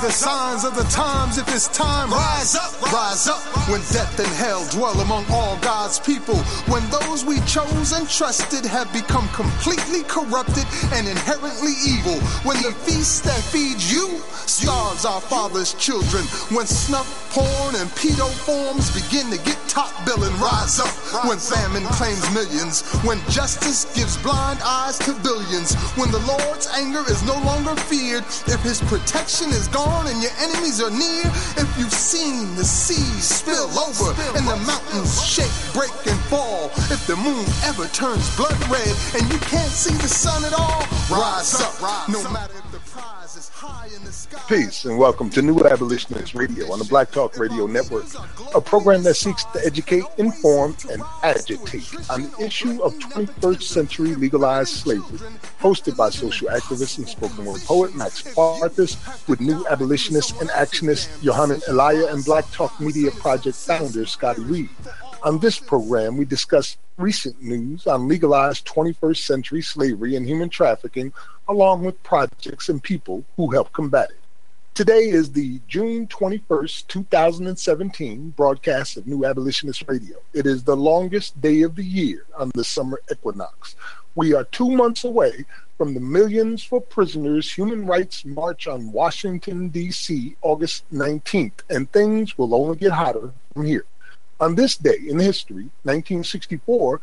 The signs of the times if it's time. Rise up, rise up. When death and hell dwell among all God's people. When those we chose and trusted have become completely corrupted and inherently evil. When the feast that feeds you starves our father's children. When snuff, porn, and pedo forms begin to get top billing, rise up. When famine claims millions. When justice gives blind eyes to billions. When the Lord's anger is no longer feared. If his protection is gone and your enemies are near. If you've seen the seas spill over and the mountains shake, break, and fall. If the moon ever turns blood red and you can't see the sun at all, rise up. No matter if the prize is high in the sky. Peace and welcome to New Abolitionist Radio on the Black Talk Radio Network, a program that seeks to educate, inform, and agitate on the issue of 21st century legalized slavery. Hosted by social activist and spoken word poet Max Parthas, with New Abolitionist and Actionist Yohanan Elia and Black Talk Media Project founder Scotty Reed. On this program, we discuss recent news on legalized 21st century slavery and human trafficking, along with projects and people who help combat it. Today is the June 21st, 2017 broadcast of New Abolitionist Radio. It is the longest day of the year on the summer equinox. We are two months away from the Millions for Prisoners Human Rights March on Washington, D.C., August 19th, and things will only get hotter from here. On this day in history, 1964,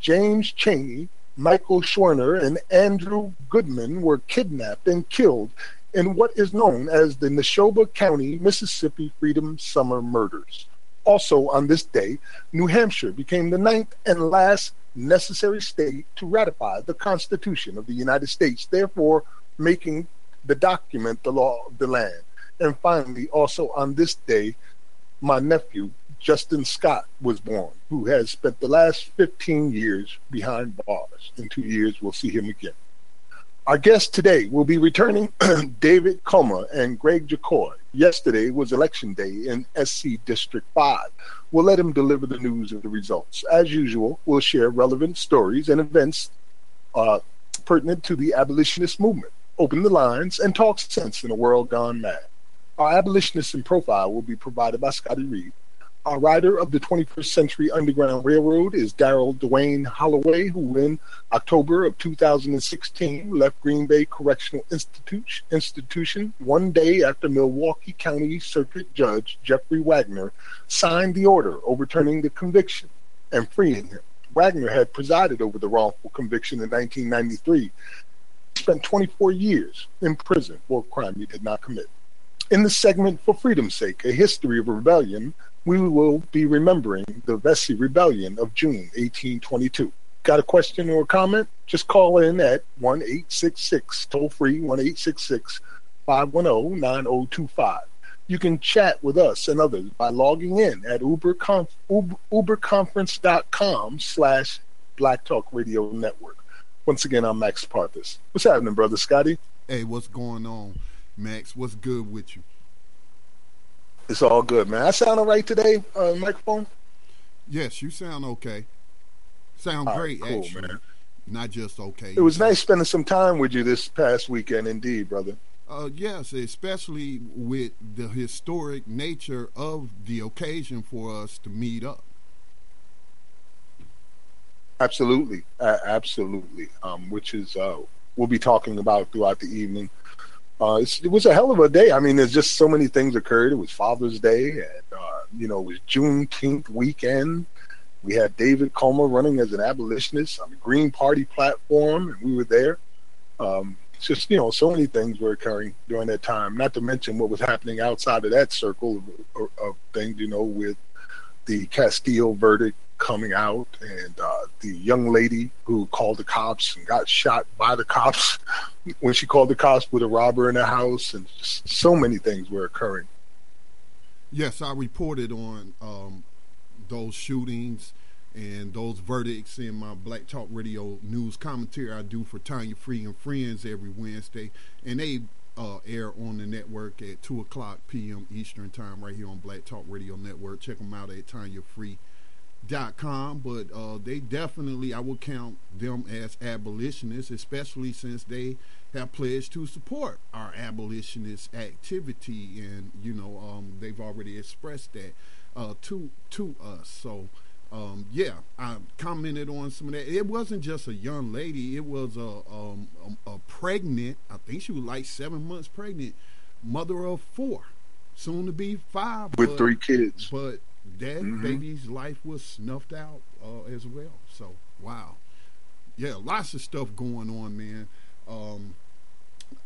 James Chaney, Michael Schwerner, and Andrew Goodman were kidnapped and killed in what is known as the Neshoba County, Mississippi Freedom Summer Murders. Also on this day, New Hampshire became the ninth and last necessary state to ratify the Constitution of the United States, therefore making the document the law of the land. And finally, also on this day, my nephew, Justin Scott, was born, who has spent the last 15 years behind bars. In two years, we'll see him again. Our guests today will be returning David Kulma and Greg Jacoy. Yesterday was election day in SC District 5. We'll let him deliver the news of the results. As usual, we'll share relevant stories and events uh, pertinent to the abolitionist movement, open the lines, and talk sense in a world gone mad. Our abolitionist in profile will be provided by Scotty Reed. Our rider of the 21st Century Underground Railroad is Daryl Dwayne Holloway, who in October of 2016 left Green Bay Correctional Institute, Institution one day after Milwaukee County Circuit Judge Jeffrey Wagner signed the order overturning the conviction and freeing him. Wagner had presided over the wrongful conviction in 1993, spent 24 years in prison for a crime he did not commit. In the segment For Freedom's Sake, a history of rebellion, we will be remembering the Vesey Rebellion of June 1822. Got a question or a comment? Just call in at 1 866 toll free 1 866 510 9025. You can chat with us and others by logging in at uberconf- uber, uberconference.com slash Black Talk Radio Network. Once again, I'm Max Parthas. What's happening, brother Scotty? Hey, what's going on, Max? What's good with you? It's all good, man. I sound all right today, uh, microphone? Yes, you sound okay. Sound All great, cool, actually. man. Not just okay. It was nice spending some time with you this past weekend, indeed, brother. Uh, yes, especially with the historic nature of the occasion for us to meet up. Absolutely, uh, absolutely. Um, which is uh, we'll be talking about throughout the evening. Uh, it was a hell of a day. I mean, there's just so many things occurred. It was Father's Day, and uh, you know, it was Juneteenth weekend. We had David Kulma running as an abolitionist on the Green Party platform, and we were there. Um, just you know, so many things were occurring during that time. Not to mention what was happening outside of that circle of, of, of things. You know, with the Castillo verdict coming out and uh, the young lady who called the cops and got shot by the cops when she called the cops with a robber in the house and so many things were occurring. Yes i reported on um, those shootings and those verdicts in my black talk radio news commentary i do for tanya free and friends every wednesday and they uh, air on the network at 2 o'clock p.m eastern time right here on black talk radio network. Check them out at tanya dot com, but uh, they definitely I would count them as abolitionists, especially since they have pledged to support our abolitionist activity, and you know um, they've already expressed that uh, to to us. So um, yeah, I commented on some of that. It wasn't just a young lady; it was a, um, a, a pregnant. I think she was like seven months pregnant, mother of four, soon to be five, with but, three kids. But that mm-hmm. baby's life was snuffed out uh, as well. So wow, yeah, lots of stuff going on, man. Um,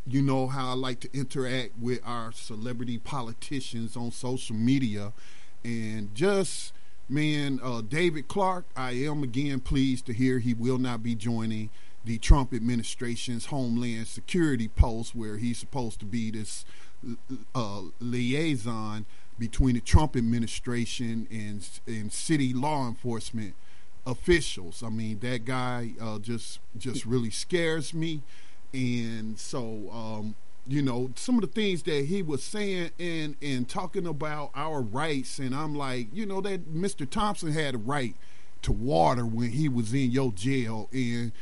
you know how I like to interact with our celebrity politicians on social media, and just man, uh, David Clarke, I am again pleased to hear he will not be joining the Trump administration's Homeland Security post, where he's supposed to be this uh, liaison between the Trump administration and and city law enforcement officials. I mean, that guy uh, just just really scares me, and so um, you know some of the things that he was saying and and talking about our rights, and I'm like, you know, that Mr. Thompson had a right to water when he was in your jail, and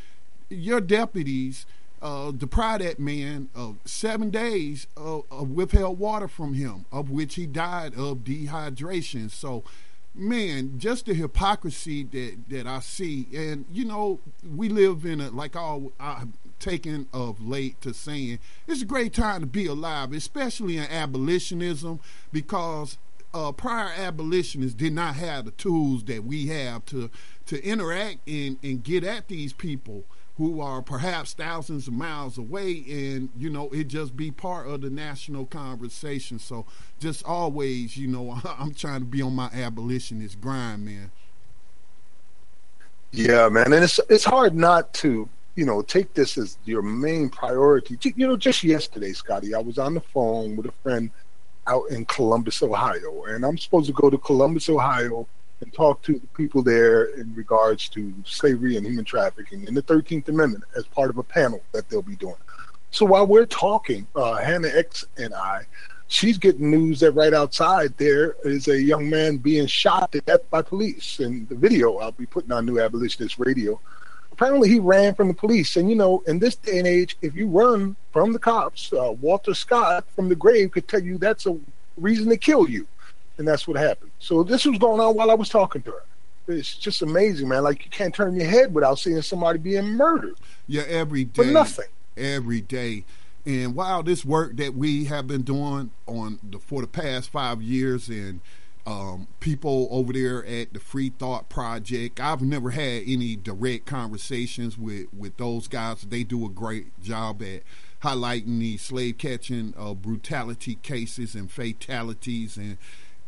your deputies uh, deprive that man of seven days of, of, withheld water from him, of which he died of dehydration. So, man, just the hypocrisy that, that I see. And, you know, we live in a, like all I've taken of late to saying, it's a great time to be alive, especially in abolitionism, because uh, prior abolitionists did not have the tools that we have to, to interact and, and get at these people who are perhaps thousands of miles away and you know it just be part of the national conversation. So just always you know i'm trying to be on my abolitionist grind man. Yeah man and it's it's hard not to you know take this as your main priority you know just yesterday scotty i was on the phone with a friend out in columbus ohio and i'm supposed to go to columbus ohio and talk to the people there in regards to slavery and human trafficking and the 13th Amendment as part of a panel that they'll be doing. So while we're talking, uh, Hannah X and I, she's getting news that right outside there is a young man being shot to death by police. And the video I'll be putting on New Abolitionist Radio. Apparently, he ran from the police. And you know, in this day and age, if you run from the cops, uh, Walter Scott from the grave could tell you that's a reason to kill you and that's what happened. So this was going on while I was talking to her. It's just amazing, man. Like you can't turn your head without seeing somebody being murdered. Yeah, every day. For nothing. Every day. And while this work that we have been doing on the for the past five years and um, people over there at the Free Thought Project. I've never had any direct conversations with, with those guys. They do a great job at highlighting these slave catching uh, brutality cases and fatalities and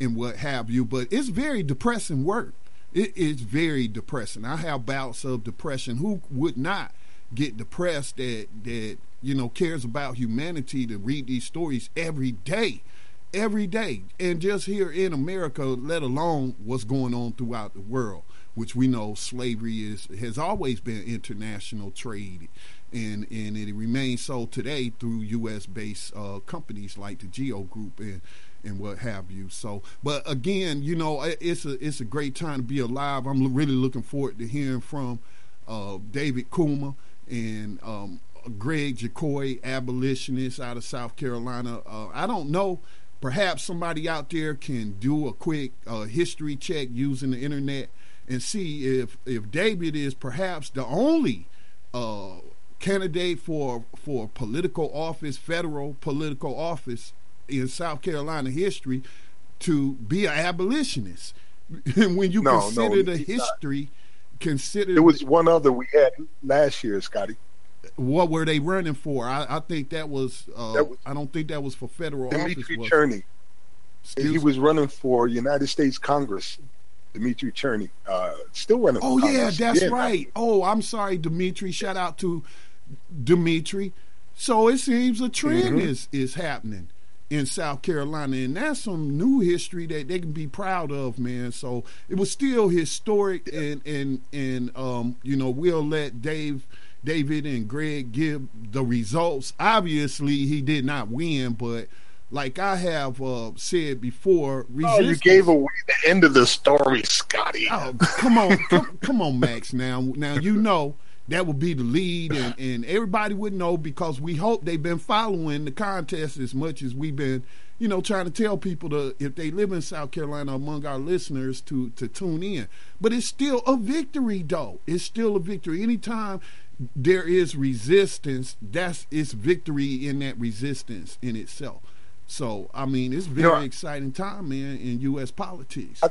and what have you. But it's very depressing work. It is very depressing. I have bouts of depression. Who would not get depressed that that you know cares about humanity to read these stories every day, every day, and just here in America, let alone what's going on throughout the world, which we know slavery is has always been international trade. And, and it remains so today through U.S. based uh, companies like the Geo Group and and what have you. So, but again, you know, it's a it's a great time to be alive. I'm really looking forward to hearing from uh, David Kulma and um, Greg Jacoy, abolitionist out of South Carolina. Uh, I don't know. Perhaps somebody out there can do a quick uh, history check using the internet and see if if David is perhaps the only uh, candidate for for political office, federal political office in South Carolina history to be an abolitionist. when you no, consider no, the history, not. consider there was one other we had last year, Scotty. What were they running for? I, I think that was, uh, that was, I don't think that was for federal Dimitri office. Cherny. He was running for United States Congress. Dimitri Cherny, uh, still running. Oh yeah, that's yeah. right. Oh, I'm sorry, Dimitri. Shout out to Dimitri. So it seems a trend mm-hmm. is is happening in South Carolina, and that's some new history that they can be proud of, man. So it was still historic, and and and um, you know, we'll let Dave. David and Greg give the results. Obviously, he did not win, but like I have uh, said before, oh, you gave away the end of the story, Scotty. Oh, come on, come, come on, Max. Now, now you know that would be the lead, and, and everybody would know because we hope they've been following the contest as much as we've been, you know, trying to tell people to if they live in South Carolina among our listeners to to tune in. But it's still a victory, though. It's still a victory. Anytime there is resistance, that's it's victory in that resistance in itself. So I mean, it's very you know, exciting time, man, in U.S. politics. I,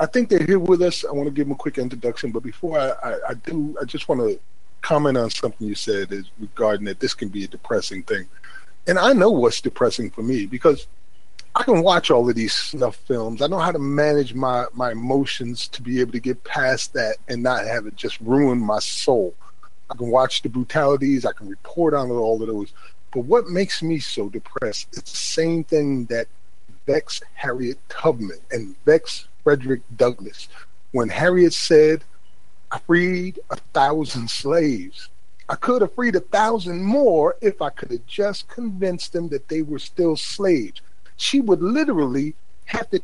I, think they're here with us. I want to give them a quick introduction, but before I, I, I do, I just want to comment on something you said is regarding that this can be a depressing thing, and I know what's depressing for me because I can watch all of these snuff films. I know how to manage my my emotions to be able to get past that and not have it just ruin my soul. I can watch the brutalities. I can report on all of those. But what makes me so depressed is the same thing that vexed Harriet Tubman and vexed Frederick Douglass. When Harriet said, I freed a thousand slaves. I could have freed a thousand more if I could have just convinced them that they were still slaves. She would literally have to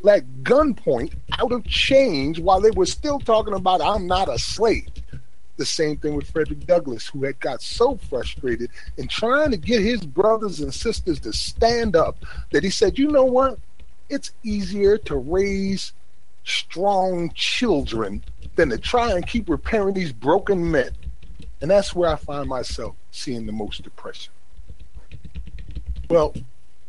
let gunpoint out of change while they were still talking about I'm not a slave. The same thing with Frederick Douglass, who had got so frustrated in trying to get his brothers and sisters to stand up that he said, you know what? It's easier to raise strong children than to try and keep repairing these broken men. And that's where I find myself seeing the most depression. Well,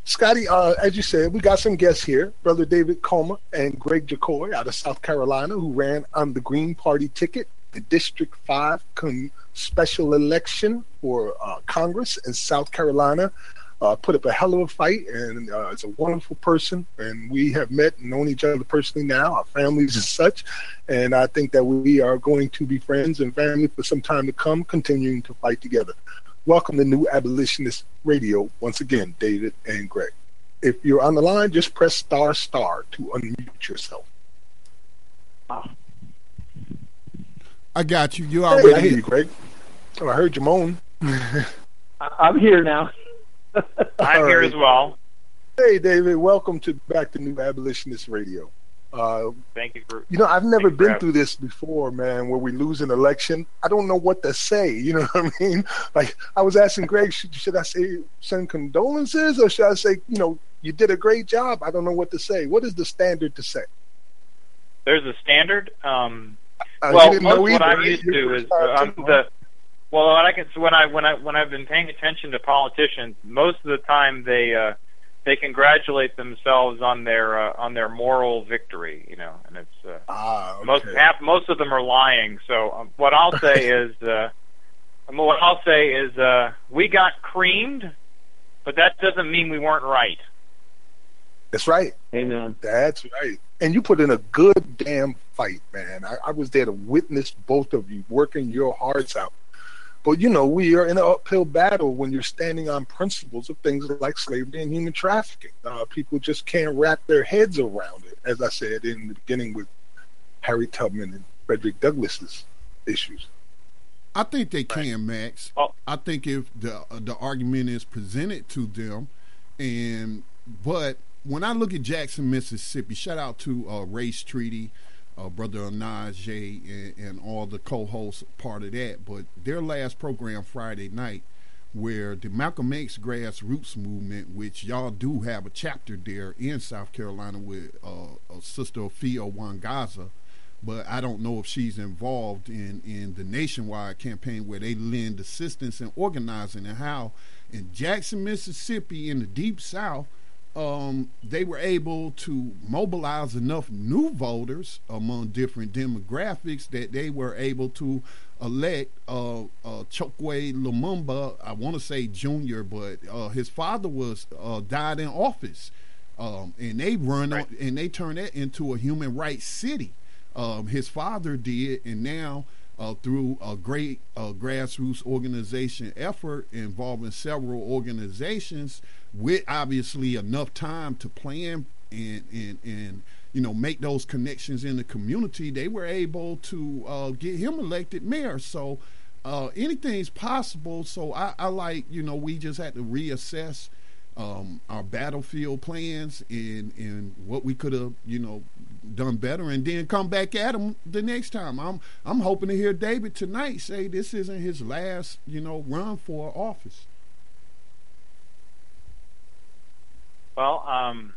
Scotty, uh, as you said, we got some guests here, Brother David Kulma and Greg Jacoy out of South Carolina, who ran on the Green Party ticket the District 5 con- special election for uh, Congress in South Carolina. Uh, put up a hell of a fight, and uh, is a wonderful person. And we have met and known each other personally now, our families and such. And I think that we are going to be friends and family for some time to come, continuing to fight together. Welcome to New Abolitionist Radio once again, David and Greg. If you're on the line, just press star star to unmute yourself. Wow. I got you. You already. Hey, I hear you, Greg. Oh, I heard you moan. I'm here now. I'm right. here as well. Hey, David. Welcome to back to New Abolitionist Radio. Uh, Thank you for. You know, I've never been through this before, man. Where we lose an election, I don't know what to say. You know what I mean? Like I was asking Greg, should, should I say send condolences or should I say, you know, you did a great job? I don't know what to say. What is the standard to say? There's a standard. Um, uh, well, most what I'm used to is I'm the well, what I can when I when I when I've been paying attention to politicians, most of the time they uh, they congratulate themselves on their uh, on their moral victory, you know, and it's uh, ah, okay. most half most of them are lying. So um, what I'll say is uh, what I'll say is uh, we got creamed, but that doesn't mean we weren't right. That's right. Amen. That's right. And you put in a good damn fight, man. I, I was there to witness both of you working your hearts out. But you know, we are in an uphill battle when you're standing on principles of things like slavery and human trafficking. Uh, people just can't wrap their heads around it, as I said in the beginning with Harry Tubman and Frederick Douglass's issues. I think they can, Max. Oh. I think if the uh, the argument is presented to them, and but when I look at Jackson, Mississippi, shout out to uh, Race Treaty, uh, Brother Najee, and, and all the co-hosts part of that. But their last program Friday night, where the Malcolm X grassroots movement, which y'all do have a chapter there in South Carolina with uh, Sister Efia Nwangaza, but I don't know if she's involved in, in the nationwide campaign where they lend assistance in organizing and how in Jackson, Mississippi, in the deep South, um, they were able to mobilize enough new voters among different demographics that they were able to elect uh, uh, Chokwe Lumumba. I want to say Junior, but uh, his father was uh, died in office um, and they run right. on, and they turn that into a human rights city. Um, his father did, and now uh, through a great uh, grassroots organization effort involving several organizations, with obviously enough time to plan and and and you know make those connections in the community, they were able to uh, get him elected mayor. So uh, anything's possible. So I, I, like you know we just had to reassess um, our battlefield plans and and what we could have you know done better, and then come back at him the next time. I'm I'm hoping to hear David tonight say this isn't his last you know run for office. Well, um,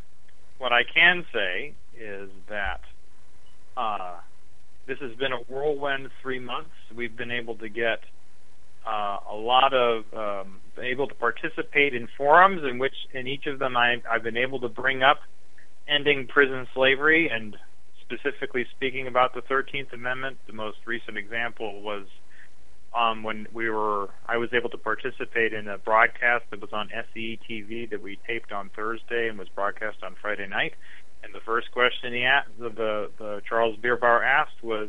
what I can say is that uh, this has been a whirlwind three months. We've been able to get uh, a lot of um, able to participate in forums in which in each of them I, I've been able to bring up ending prison slavery and specifically speaking about the 13th Amendment. The most recent example was um, when we were I was able to participate in a broadcast that was on SE TV that we taped on Thursday and was broadcast on Friday night. And the first question he asked, the, the, the Charles Bierbauer asked was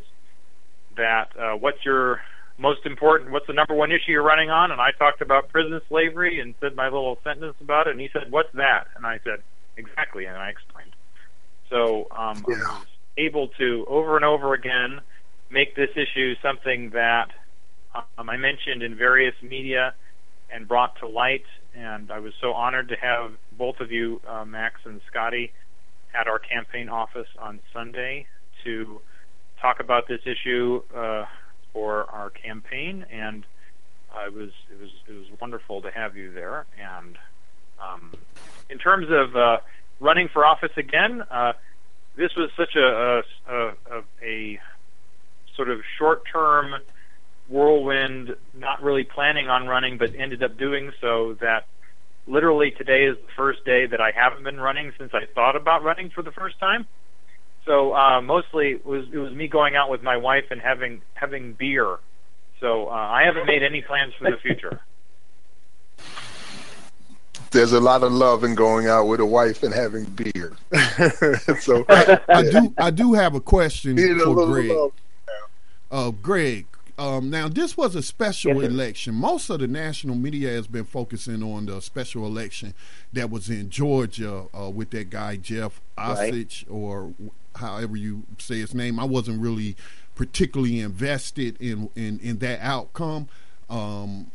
that uh, what's your most important, what's the number one issue you're running on? And I talked about prison slavery and said my little sentence about it. And he said, what's that? And I said, exactly. And I explained. So um, yeah. I was able to over and over again make this issue something that um, I mentioned in various media and brought to light. And I was so honored to have both of you, uh, Max and Scotty, at our campaign office on Sunday to talk about this issue uh, for our campaign, and uh, it was it was it was wonderful to have you there. And um, in terms of uh, running for office again, uh, this was such a a, a, a sort of short term whirlwind, not really planning on running, but ended up doing so that literally today is the first day that I haven't been running since I thought about running for the first time. So uh, mostly it was it was me going out with my wife and having having beer. So uh, I haven't made any plans for the future. There's a lot of love in going out with a wife and having beer. so I do I do have a question for Greg. Uh, Greg, um, now, this was a special yes, election. Most of the national media has been focusing on the special election that was in Georgia uh, with that guy Jeff Osich, right. or however you say his name. I wasn't really particularly invested in in, in that outcome, um,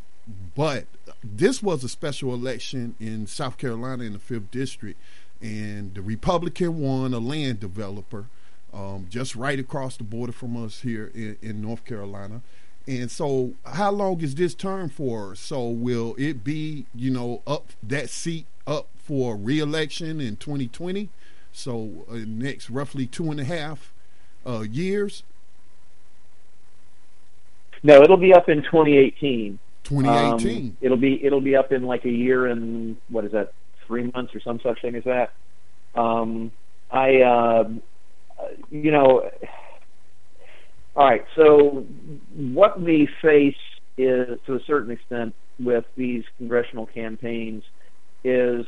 but this was a special election in South Carolina in the fifth district, and the Republican won a land developer um, just right across the border from us here in, in, North Carolina. And so, how long is this term for? So, will it be, you know, up that seat up for reelection in 2020? So, uh, next roughly two and a half uh, years. No, it'll be up in 2018. 2018. Um, it'll be it'll be up in like a year and what is that? Three months or some such thing as that. Um, I uh, you know, all right. So what we face is, to a certain extent, with these congressional campaigns, is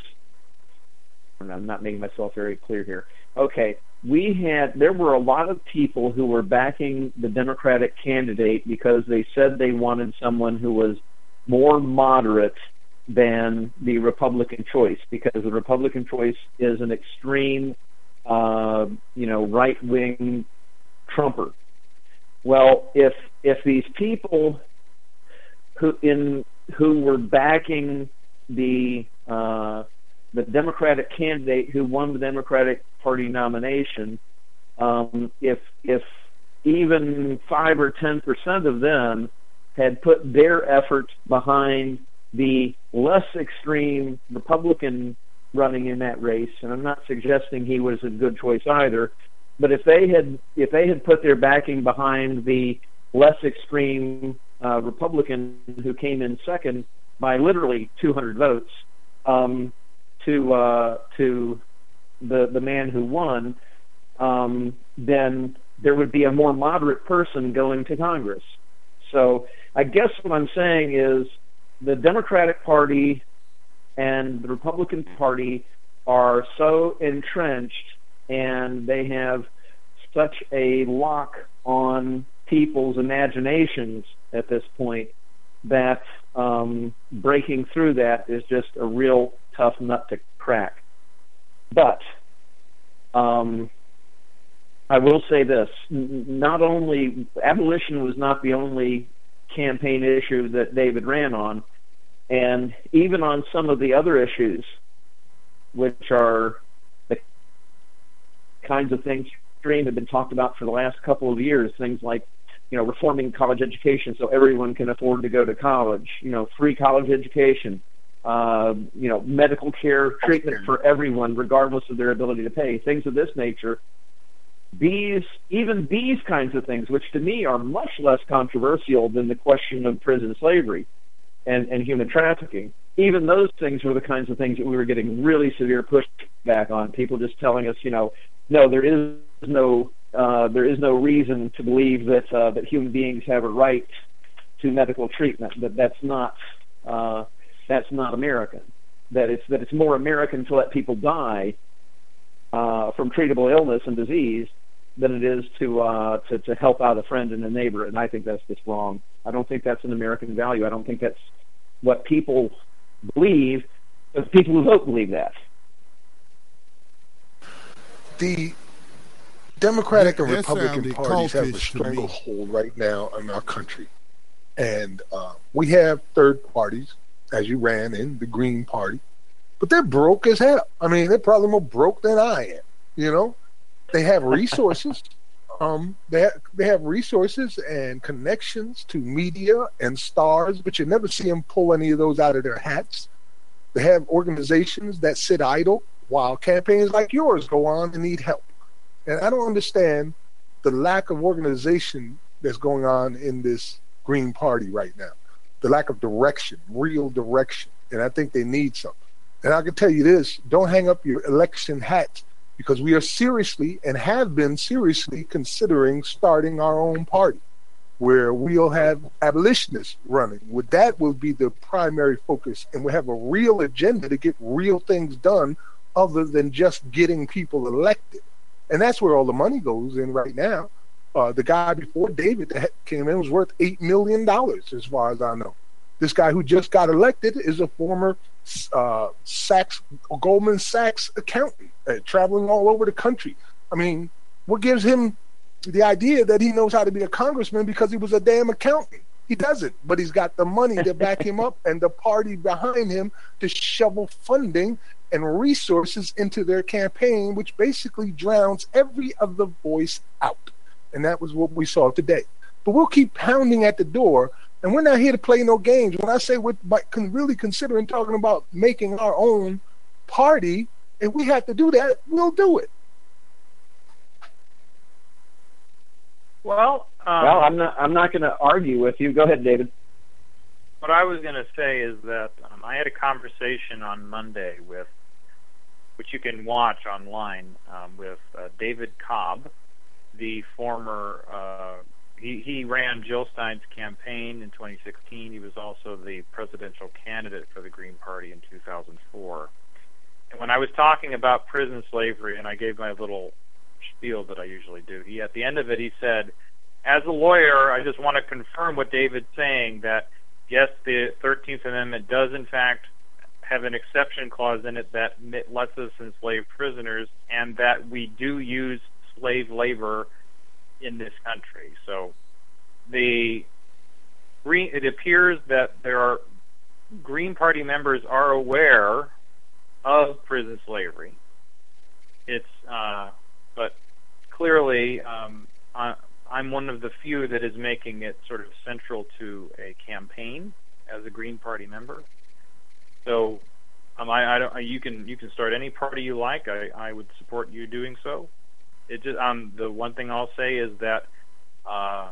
I'm not making myself very clear here. Okay, we had there were a lot of people who were backing the Democratic candidate because they said they wanted someone who was more moderate than the Republican choice because the Republican choice is an extreme uh, you know, right wing Trumper. Well, if if these people who in who were backing the uh, the Democratic candidate who won the Democratic Party nomination, um, if if even five or ten percent of them had put their efforts behind the less extreme Republican running in that race, and I'm not suggesting he was a good choice either. But if they had if they had put their backing behind the less extreme uh, Republican who came in second by literally 200 votes um, to uh, to the the man who won, um, then there would be a more moderate person going to Congress. So I guess what I'm saying is the Democratic Party and the Republican Party are so entrenched and they have such a lock on people's imaginations at this point that um, breaking through that is just a real tough nut to crack. But um, I will say this: not only abolition was not the only campaign issue that David ran on, and even on some of the other issues, which are the kinds of things Dream have been talked about for the last couple of years, things like you know, reforming college education so everyone can afford to go to college, you know, free college education, uh, you know, medical care treatment for everyone, regardless of their ability to pay, things of this nature. These, even these kinds of things, which to me are much less controversial than the question of prison slavery and, and human trafficking, even those things were the kinds of things that we were getting really severe pushback on. People just telling us, you know, no, there is no uh, there is no reason to believe that uh, that human beings have a right to medical treatment. That that's not uh, that's not American. That it's that it's more American to let people die uh, from treatable illness and disease than it is to, uh, to to help out a friend and a neighbor. And I think that's just wrong. I don't think that's an American value. I don't think that's what people believe. But people who vote believe that. The Democratic and Republican parties have a stranglehold right now in our country. And uh, we have third parties, as you ran in, the Green Party, but they're broke as hell. I mean, they're probably more broke than I am. You know, they have resources. um, they have, they have resources and connections to media and stars, but you never see them pull any of those out of their hats. They have organizations that sit idle while campaigns like yours go on and need help. And I don't understand the lack of organization that's going on in this Green Party right now. The lack of direction, real direction. And I think they need something. And I can tell you this don't hang up your election hat because we are seriously and have been seriously considering starting our own party where we'll have abolitionists running. With that will be the primary focus, and we have a real agenda to get real things done other than just getting people elected and that's where all the money goes in right now. Uh, the guy before David that came in was worth eight million dollars, as far as I know. This guy who just got elected is a former uh, Sachs, Goldman Sachs accountant, uh, traveling all over the country. I mean, what gives him the idea that he knows how to be a congressman because he was a damn accountant? He doesn't, but he's got the money to back him up and the party behind him to shovel funding and resources into their campaign, which basically drowns every other voice out. And that was what we saw today. But we'll keep pounding at the door, and we're not here to play no games. When I say we're really considering talking about making our own party, if we have to do that, we'll do it. Well, um, well, I'm not. I'm not going to argue with you. Go ahead, David. What I was going to say is that um, I had a conversation on Monday with which you can watch online um, with uh, David Cobb, the former. Uh, he, he ran Jill Stein's campaign in 2016. He was also the presidential candidate for the Green Party in 2004. And when I was talking about prison slavery, and I gave my little spiel that I usually do, he at the end of it he said, "As a lawyer, I just want to confirm what David's saying that." yes, the 13th Amendment does in fact have an exception clause in it that lets us enslave prisoners, and that we do use slave labor in this country. So the green, it appears that there are Green Party members are aware of prison slavery. It's uh, but clearly um, uh, I'm one of the few that is making it sort of central to a campaign as a Green Party member. So, um, I, I don't. You can you can start any party you like. I, I would support you doing so. It just um the one thing I'll say is that, uh,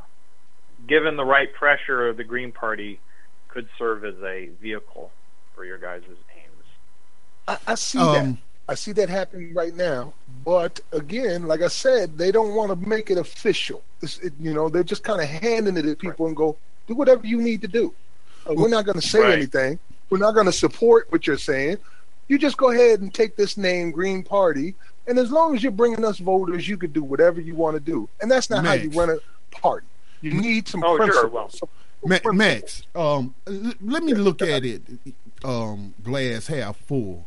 given the right pressure, the Green Party could serve as a vehicle for your guys' aims. I, I see um, that. I see that happening right now. But again, like I said, they don't want to make it official. It, you know, they're just kind of handing it to people right. and go, do whatever you need to do. Uh, we're not going to say right. anything. We're not going to support what you're saying, You just go ahead and take this name, Green Party, and as long as you're bringing us voters, you could do whatever you want to do. And that's not Max. how you run a party. You need some oh, principles. Sure. Well, Ma- Max, um, let me look at it um, glass half full.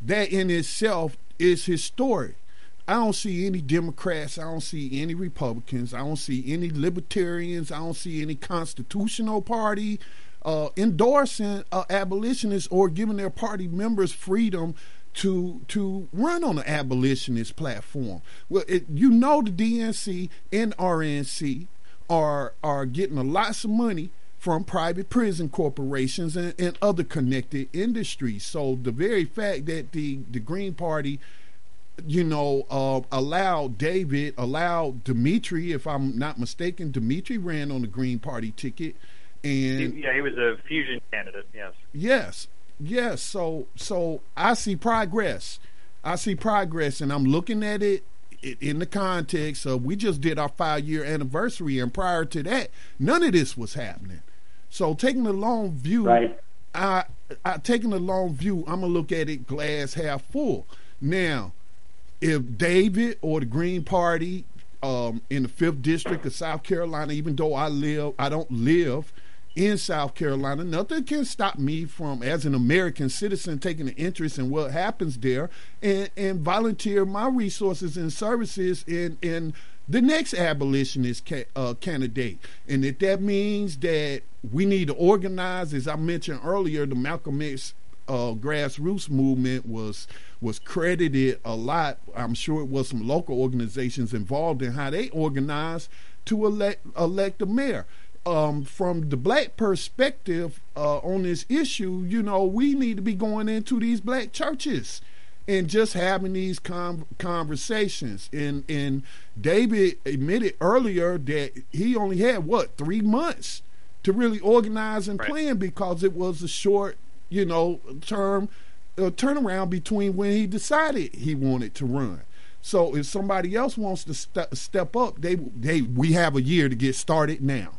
That in itself is historic. I don't see any Democrats. I don't see any Republicans. I don't see any Libertarians. I don't see any Constitutional Party uh, endorsing uh, abolitionists or giving their party members freedom to to run on an abolitionist platform. Well, it, you know the DNC and RNC are are getting a lots of money from private prison corporations and, and other connected industries. So the very fact that the the Green Party you know, uh, allowed David, allowed Dimitri, if I'm not mistaken, Dimitri ran on the Green Party ticket, and he, yeah, he was a fusion candidate. Yes. Yes, yes. So, so I see progress. I see progress, and I'm looking at it in the context of we just did our five year anniversary, and prior to that, none of this was happening. So, taking a long view, right. I, I taking a long view, I'm gonna look at it glass half full. Now, if David or the Green Party um, in the fifth district of South Carolina, even though I live, I don't live in South Carolina, nothing can stop me from, as an American citizen, taking an interest in what happens there and, and volunteer my resources and services in in the next abolitionist ca- uh, candidate. And if that means that we need to organize, as I mentioned earlier, the Malcolm X uh, grassroots movement was was credited a lot. I'm sure it was some local organizations involved in how they organized to elect elect a mayor. Um, from the black perspective uh, on this issue, you know, we need to be going into these black churches and just having these com- conversations. And and David admitted earlier that he only had what three months to really organize and right. plan because it was a short, you know, term a turnaround between when he decided he wanted to run. So if somebody else wants to st- step up, they they we have a year to get started now.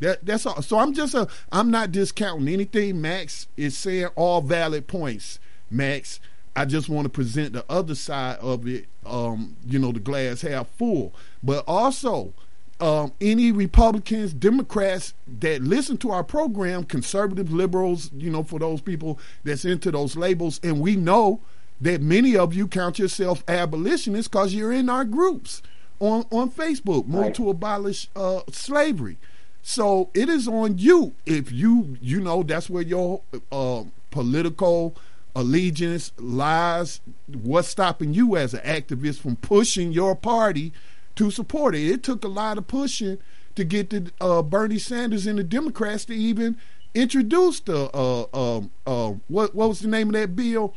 That that's all. So I'm just a I'm not discounting anything. Max is saying all valid points. Max, I just want to present the other side of it. Um, you know, the glass half full, but also um, any Republicans, Democrats that listen to our program, conservative, liberals, you know, for those people that's into those labels, and we know that many of you count yourself abolitionists because you're in our groups on on Facebook, Move right. to Abolish uh, Slavery. So it is on you if you you know that's where your uh, political allegiance lies. What's stopping you as an activist from pushing your party? to support it. It took a lot of pushing to get the uh, Bernie Sanders and the Democrats to even introduce the uh, uh, uh, what what was the name of that bill?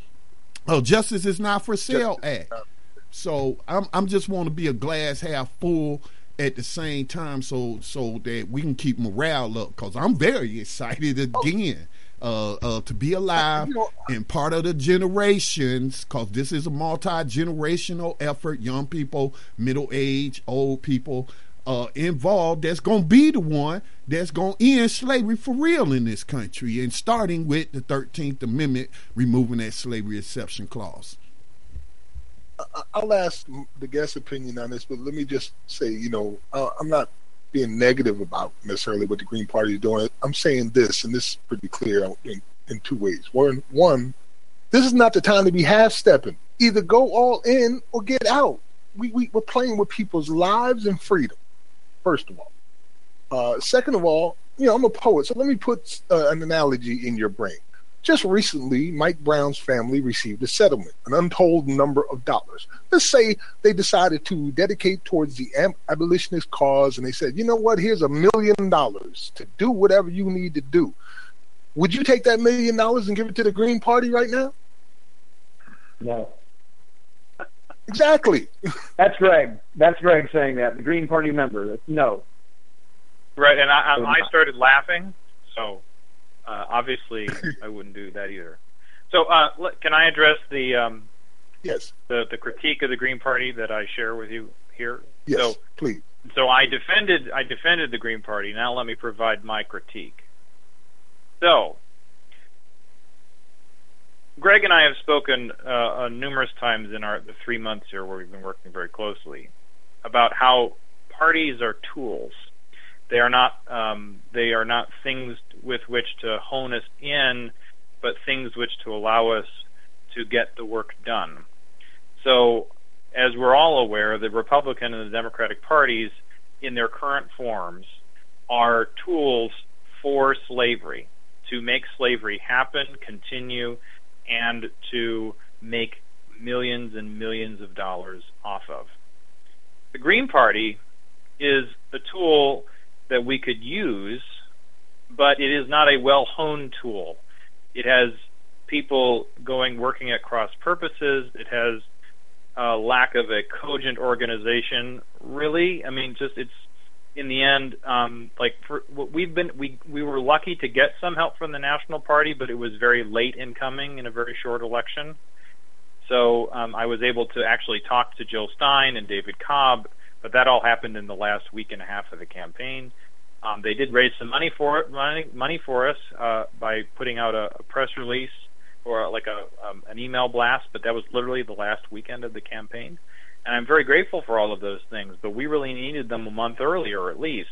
Oh, Justice is not for sale act. So I'm I'm just want to be a glass half full at the same time, so so that we can keep morale up. Because I'm very excited again uh, uh, to be alive and part of the generations, because this is a multi generational effort. Young people, middle age, old people uh, involved. That's going to be the one that's going to end slavery for real in this country, and starting with the Thirteenth Amendment, removing that slavery exception clause. I'll ask the guest opinion on this, but let me just say, you know, I'm not being negative about necessarily what the Green Party is doing. I'm saying this, and this is pretty clear in, in two ways. One, one, this is not the time to be half stepping. Either go all in or get out. We, we we're playing with people's lives and freedom. First of all, uh, second of all, you know I'm a poet, so let me put uh, an analogy in your brain. Just recently, Mike Brown's family received a settlement, an untold number of dollars. Let's say they decided to dedicate towards the abolitionist cause and they said, you know what, here's a million dollars to do whatever you need to do. Would you take that million dollars and give it to the Green Party right now? No. Exactly. That's Greg. That's Greg saying that. The Green Party member. No. Right, and I, I started laughing, so uh, obviously, I wouldn't do that either. So, uh, can I address the um, yes the the critique of the Green Party that I share with you here? Yes, so, please. So I defended I defended the Green Party. Now let me provide my critique. So, Greg and I have spoken uh, uh, numerous times in our the three months here where we've been working very closely about how parties are tools. They are not um, they are not things with which to hone us in, but things which to allow us to get the work done. So, as we're all aware, the Republican and the Democratic parties, in their current forms, are tools for slavery to make slavery happen, continue, and to make millions and millions of dollars off of. The Green Party is a tool that we could use, but it is not a well honed tool. It has people going working at cross purposes. It has a lack of a cogent organization. Really, I mean, just it's in the end, um, like for, we've been, we we were lucky to get some help from the National Party, but it was very late in coming in a very short election. So um, I was able to actually talk to Jill Stein and David Cobb, but that all happened in the last week and a half of the campaign. Um, they did raise some money for it, money, money for us uh, by putting out a, a press release or like a um, an email blast, but that was literally the last weekend of the campaign. And I'm very grateful for all of those things, but we really needed them a month earlier at least.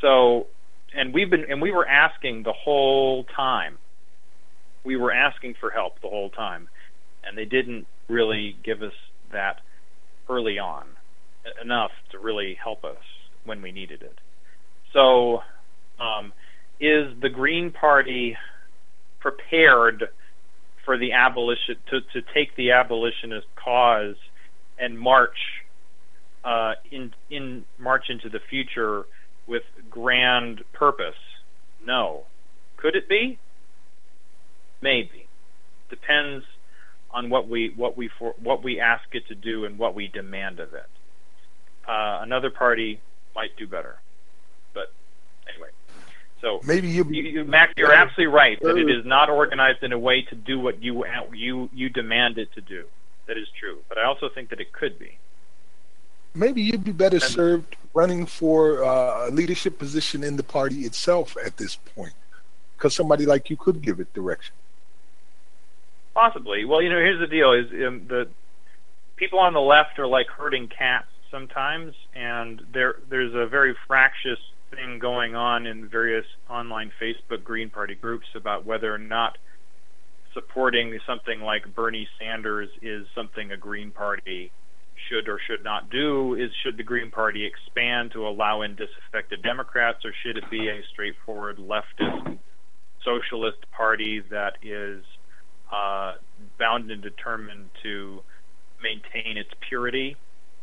So, and we've been, and we were asking the whole time. We were asking for help the whole time, and they didn't really give us that early on enough to really help us when we needed it. So, um, is the Green Party prepared for the abolition to, to take the abolitionist cause and march uh, in in march into the future with grand purpose? No. Could it be? Maybe. Depends on what we what we for, what we ask it to do and what we demand of it. Uh, another party might do better, but anyway. So maybe you, you Mac, you're absolutely right that it is not organized in a way to do what you you you demand it to do that is true. But I also think that it could be. Maybe you'd be better and, served running for uh, a leadership position in the party itself at this point, because somebody like you could give it direction. Possibly. Well, you know, here's the deal: is um, the people on the left are like herding cats sometimes, and there there's a very fractious thing going on in various online Facebook Green Party groups about whether or not supporting something like Bernie Sanders is something a Green Party should or should not do? Is should the Green Party expand to allow in disaffected Democrats, or should it be a straightforward leftist socialist party that is uh, bound and determined to maintain its purity?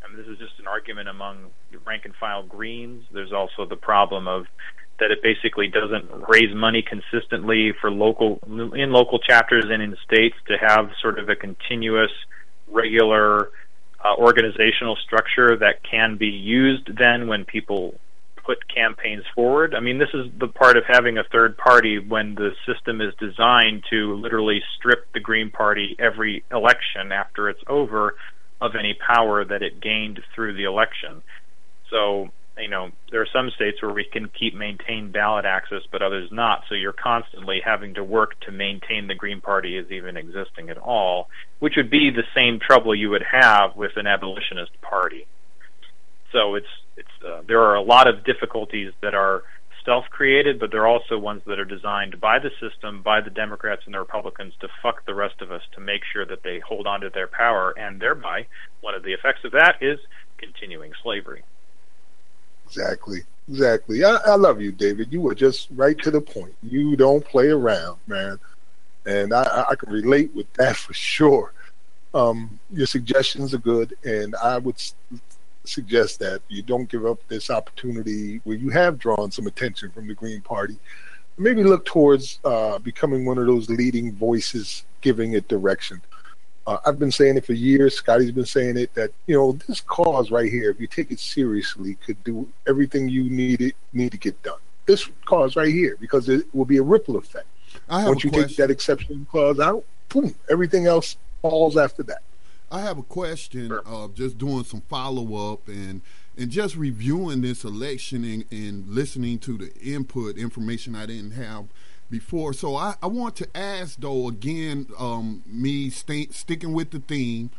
I mean, this is just an argument among rank and file Greens. There's also the problem of that it basically doesn't raise money consistently for local in local chapters and in states to have sort of a continuous, regular uh, organizational structure that can be used then when people put campaigns forward. I mean, this is the part of having a third party when the system is designed to literally strip the Green Party every election after it's over of any power that it gained through the election. So you know, there are some states where we can keep maintain ballot access, but others not. So you're constantly having to work to maintain the Green Party is even existing at all, which would be the same trouble you would have with an abolitionist party. So it's it's uh, there are a lot of difficulties that are self-created, but they're also ones that are designed by the system, by the Democrats and the Republicans to fuck the rest of us to make sure that they hold on to their power, and thereby one of the effects of that is continuing slavery. Exactly. Exactly. I, I love you, David. You were just right to the point. You don't play around, man. And I, I can relate with that for sure. Um, your suggestions are good, and I would suggest that you don't give up this opportunity where you have drawn some attention from the Green Party. Maybe look towards uh, becoming one of those leading voices, giving it direction. Uh, I've been saying it for years. Scotty's been saying it that you know this cause right here, if you take it seriously, could do everything you need it need to get done. This cause right here, because it will be a ripple effect. Once you question. take that exception clause out, boom, everything else falls after that. I have a question. Sure. Uh, just doing some follow up and and just reviewing this election and, and listening to the input information I didn't have before. So I, I want to ask though again, um, me st- sticking with the theme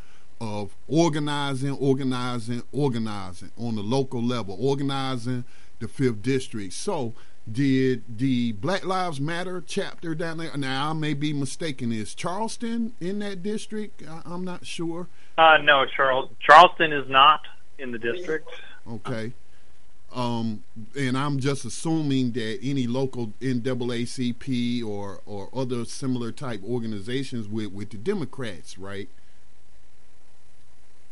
of organizing, organizing, organizing on the local level, organizing the fifth district. So did the Black Lives Matter chapter down there? Now I may be mistaken. Is Charleston in that district? I, am not sure. Uh, no, Charles Charleston is not in the district. Okay. Um, and I'm just assuming that any local NAACP or or other similar type organizations with with the Democrats, right?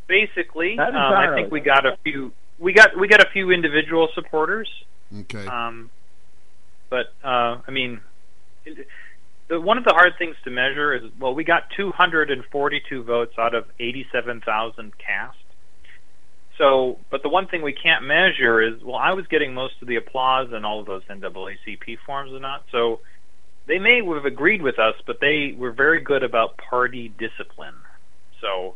Basically, um, I think we got a few. We got we got a few individual supporters. Okay. Um, but uh, I mean, it, the, one of the hard things to measure is well, we got 242 votes out of 87,000 cast. So, but the one thing we can't measure is, well, I was getting most of the applause in all of those NAACP forms or not. So, they may have agreed with us, but they were very good about party discipline. So,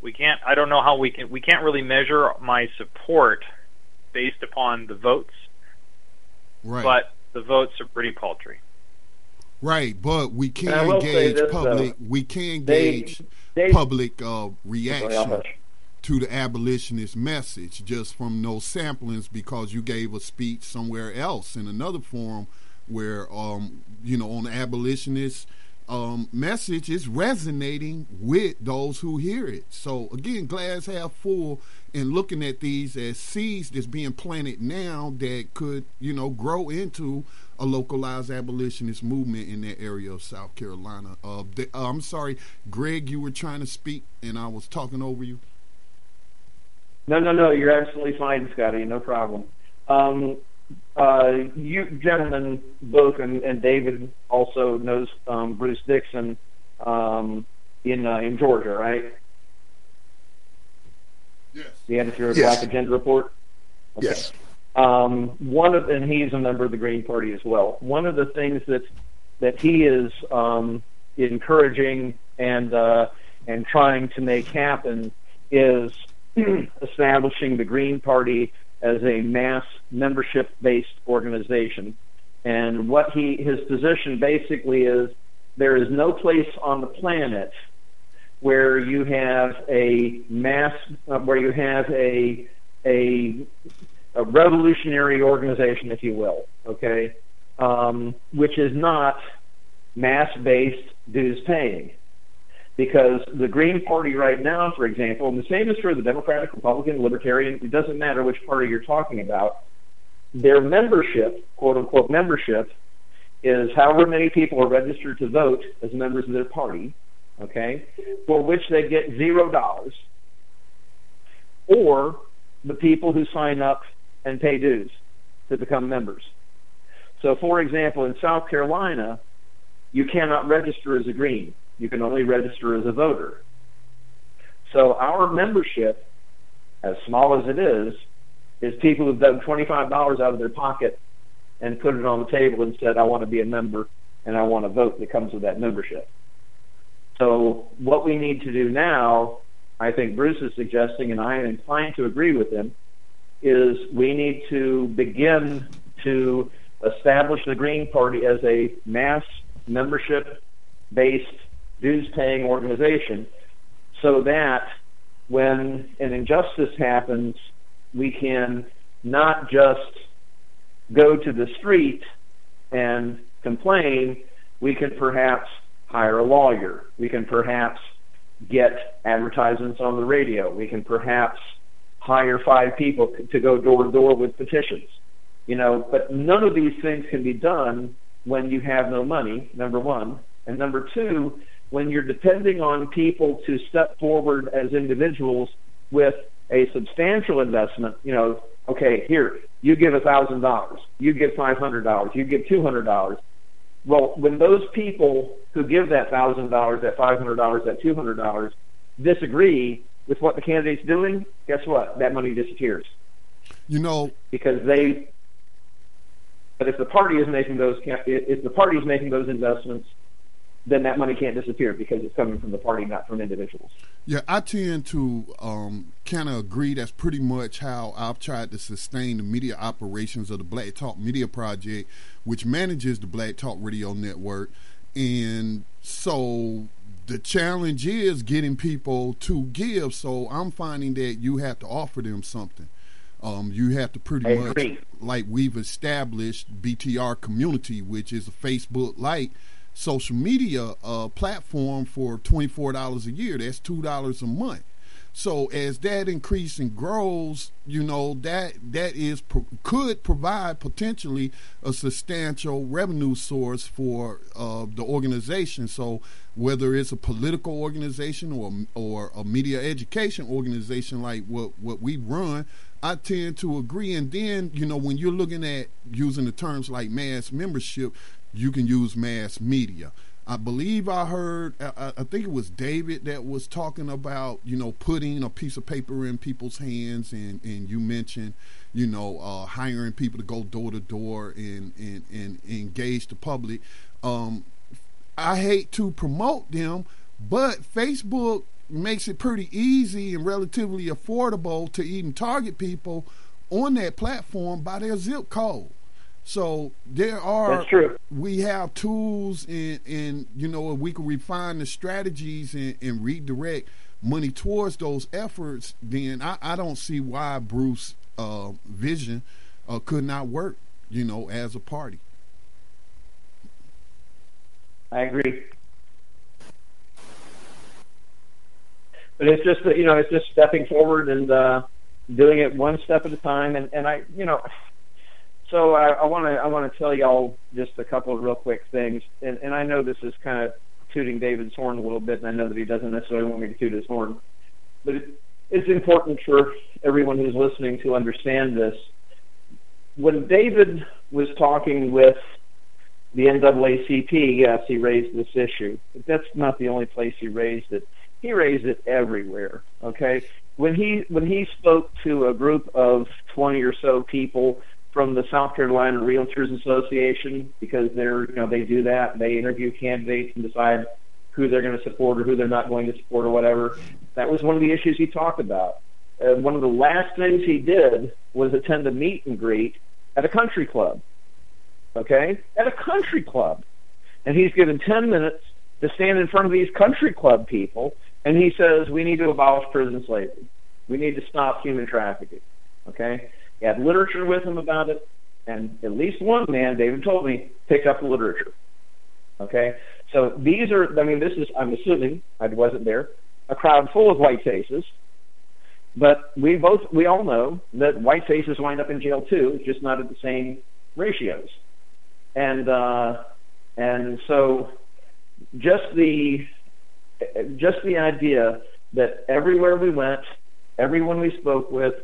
we can't. I don't know how we can. We can't really measure my support based upon the votes. Right. But the votes are pretty paltry. Right, but we can gauge this, public. Uh, we can gauge public uh, reaction to the abolitionist message just from those samplings because you gave a speech somewhere else in another forum where um, you know on the abolitionist um, message is resonating with those who hear it. So again, glass half full, and looking at these as seeds that's being planted now that could you know grow into a localized abolitionist movement in that area of South Carolina. Uh, the, uh, I'm sorry, Greg, you were trying to speak, and I was talking over you. No, no, no. You're absolutely fine, Scotty. No problem. Um, uh, you gentlemen both, and, and David also knows um, Bruce Dixon um, in uh, in Georgia, right? Yes. The editor of yes. Black Agenda Report. Okay. Yes. Um, one of, and he's a member of the Green Party as well. One of the things that that he is um, encouraging and uh, and trying to make happen is establishing the Green Party as a mass membership based organization. And what he his position basically is there is no place on the planet where you have a mass uh, where you have a a a revolutionary organization, if you will, okay, um, which is not mass based dues paying because the Green Party right now, for example, and the same is true for the Democratic, Republican, Libertarian, it doesn't matter which party you're talking about, their membership, quote unquote membership, is however many people are registered to vote as members of their party, okay, for which they get zero dollars, or the people who sign up and pay dues to become members. So, for example, in South Carolina, you cannot register as a Green you can only register as a voter. So our membership, as small as it is, is people who've done $25 out of their pocket and put it on the table and said, I want to be a member and I want to vote that comes with that membership. So what we need to do now, I think Bruce is suggesting, and I am inclined to agree with him, is we need to begin to establish the Green Party as a mass membership based dues paying organization so that when an injustice happens, we can not just go to the street and complain, we can perhaps hire a lawyer. We can perhaps get advertisements on the radio. We can perhaps hire five people to go door to door with petitions. You know, but none of these things can be done when you have no money, number one. And number two, when you're depending on people to step forward as individuals with a substantial investment, you know, okay, here, you give a thousand dollars, you give five hundred dollars, you give two hundred dollars. Well, when those people who give that thousand dollars, that five hundred dollars, that two hundred dollars disagree with what the candidate's doing, guess what? That money disappears. You know, because they. But if the party is making those, if the party is making those investments, then that money can't disappear because it's coming from the party, not from individuals. Yeah, I tend to um, kind of agree. That's pretty much how I've tried to sustain the media operations of the Black Talk Media Project, which manages the Black Talk Radio Network. And so the challenge is getting people to give. So I'm finding that you have to offer them something. Um, you have to pretty much, like we've established BTR community, which is a Facebook like social media uh, platform for $24 a year. That's $2 a month. So as that increase and grows, you know that that is could provide potentially a substantial revenue source for uh, the organization. So whether it's a political organization or or a media education organization like what what we run, I tend to agree. And then you know when you're looking at using the terms like mass membership, you can use mass media. I believe I heard, I, I, think it was David that was talking about, you know, putting a piece of paper in people's hands, and, and you mentioned, you know, uh, hiring people to go door to door and, and, and engage the public. Um, I hate to promote them, but Facebook makes it pretty easy and relatively affordable to even target people on that platform by their zip code. So there are That's true. we have tools and and you know if we can refine the strategies and, and redirect money towards those efforts, then I, I don't see why Bruce uh, vision uh, could not work, you know, as a party. I agree. But it's just that you know it's just stepping forward and uh, doing it one step at a time, and and I you know so I want to I want to tell y'all just a couple of real quick things, and, and I know this is kind of tooting David's horn a little bit, and I know that he doesn't necessarily want me to toot his horn, but it, it's important for everyone who's listening to understand this. When David was talking with the NAACP, yes, he raised this issue, but that's not the only place he raised it. He raised it everywhere. Okay, when he when he spoke to a group of twenty or so people from the South Carolina Realtors Association because they're you know they do that they interview candidates and decide who they're going to support or who they're not going to support or whatever. That was one of the issues he talked about. Uh, one of the last things he did was attend a meet and greet at a country club. Okay, at a country club, and he's given ten minutes to stand in front of these country club people, and he says we need to abolish prison slavery. We need to stop human trafficking. Okay he had literature with him about it, and at least one man, David told me, picked up the literature. Okay, so these are, I mean, this is, I'm assuming, I wasn't there, a crowd full of white faces, but we both, we all know that white faces wind up in jail too, just not at the same ratios. And, uh, and so just the, just the idea that everywhere we went, everyone we spoke with,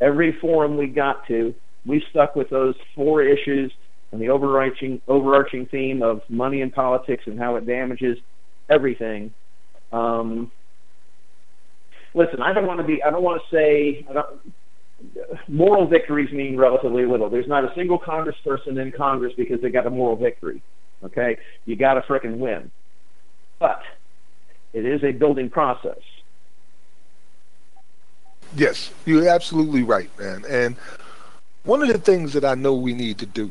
every forum we got to, we stuck with those four issues and the overarching overarching theme of money and politics and how it damages everything. Um, listen, I don't want to be. I don't want to say. Moral victories mean relatively little. There's not a single congressperson in Congress because they got a moral victory. Okay, you got to frickin' win, but it is a building process. Yes, you're absolutely right, man. And one of the things that I know we need to do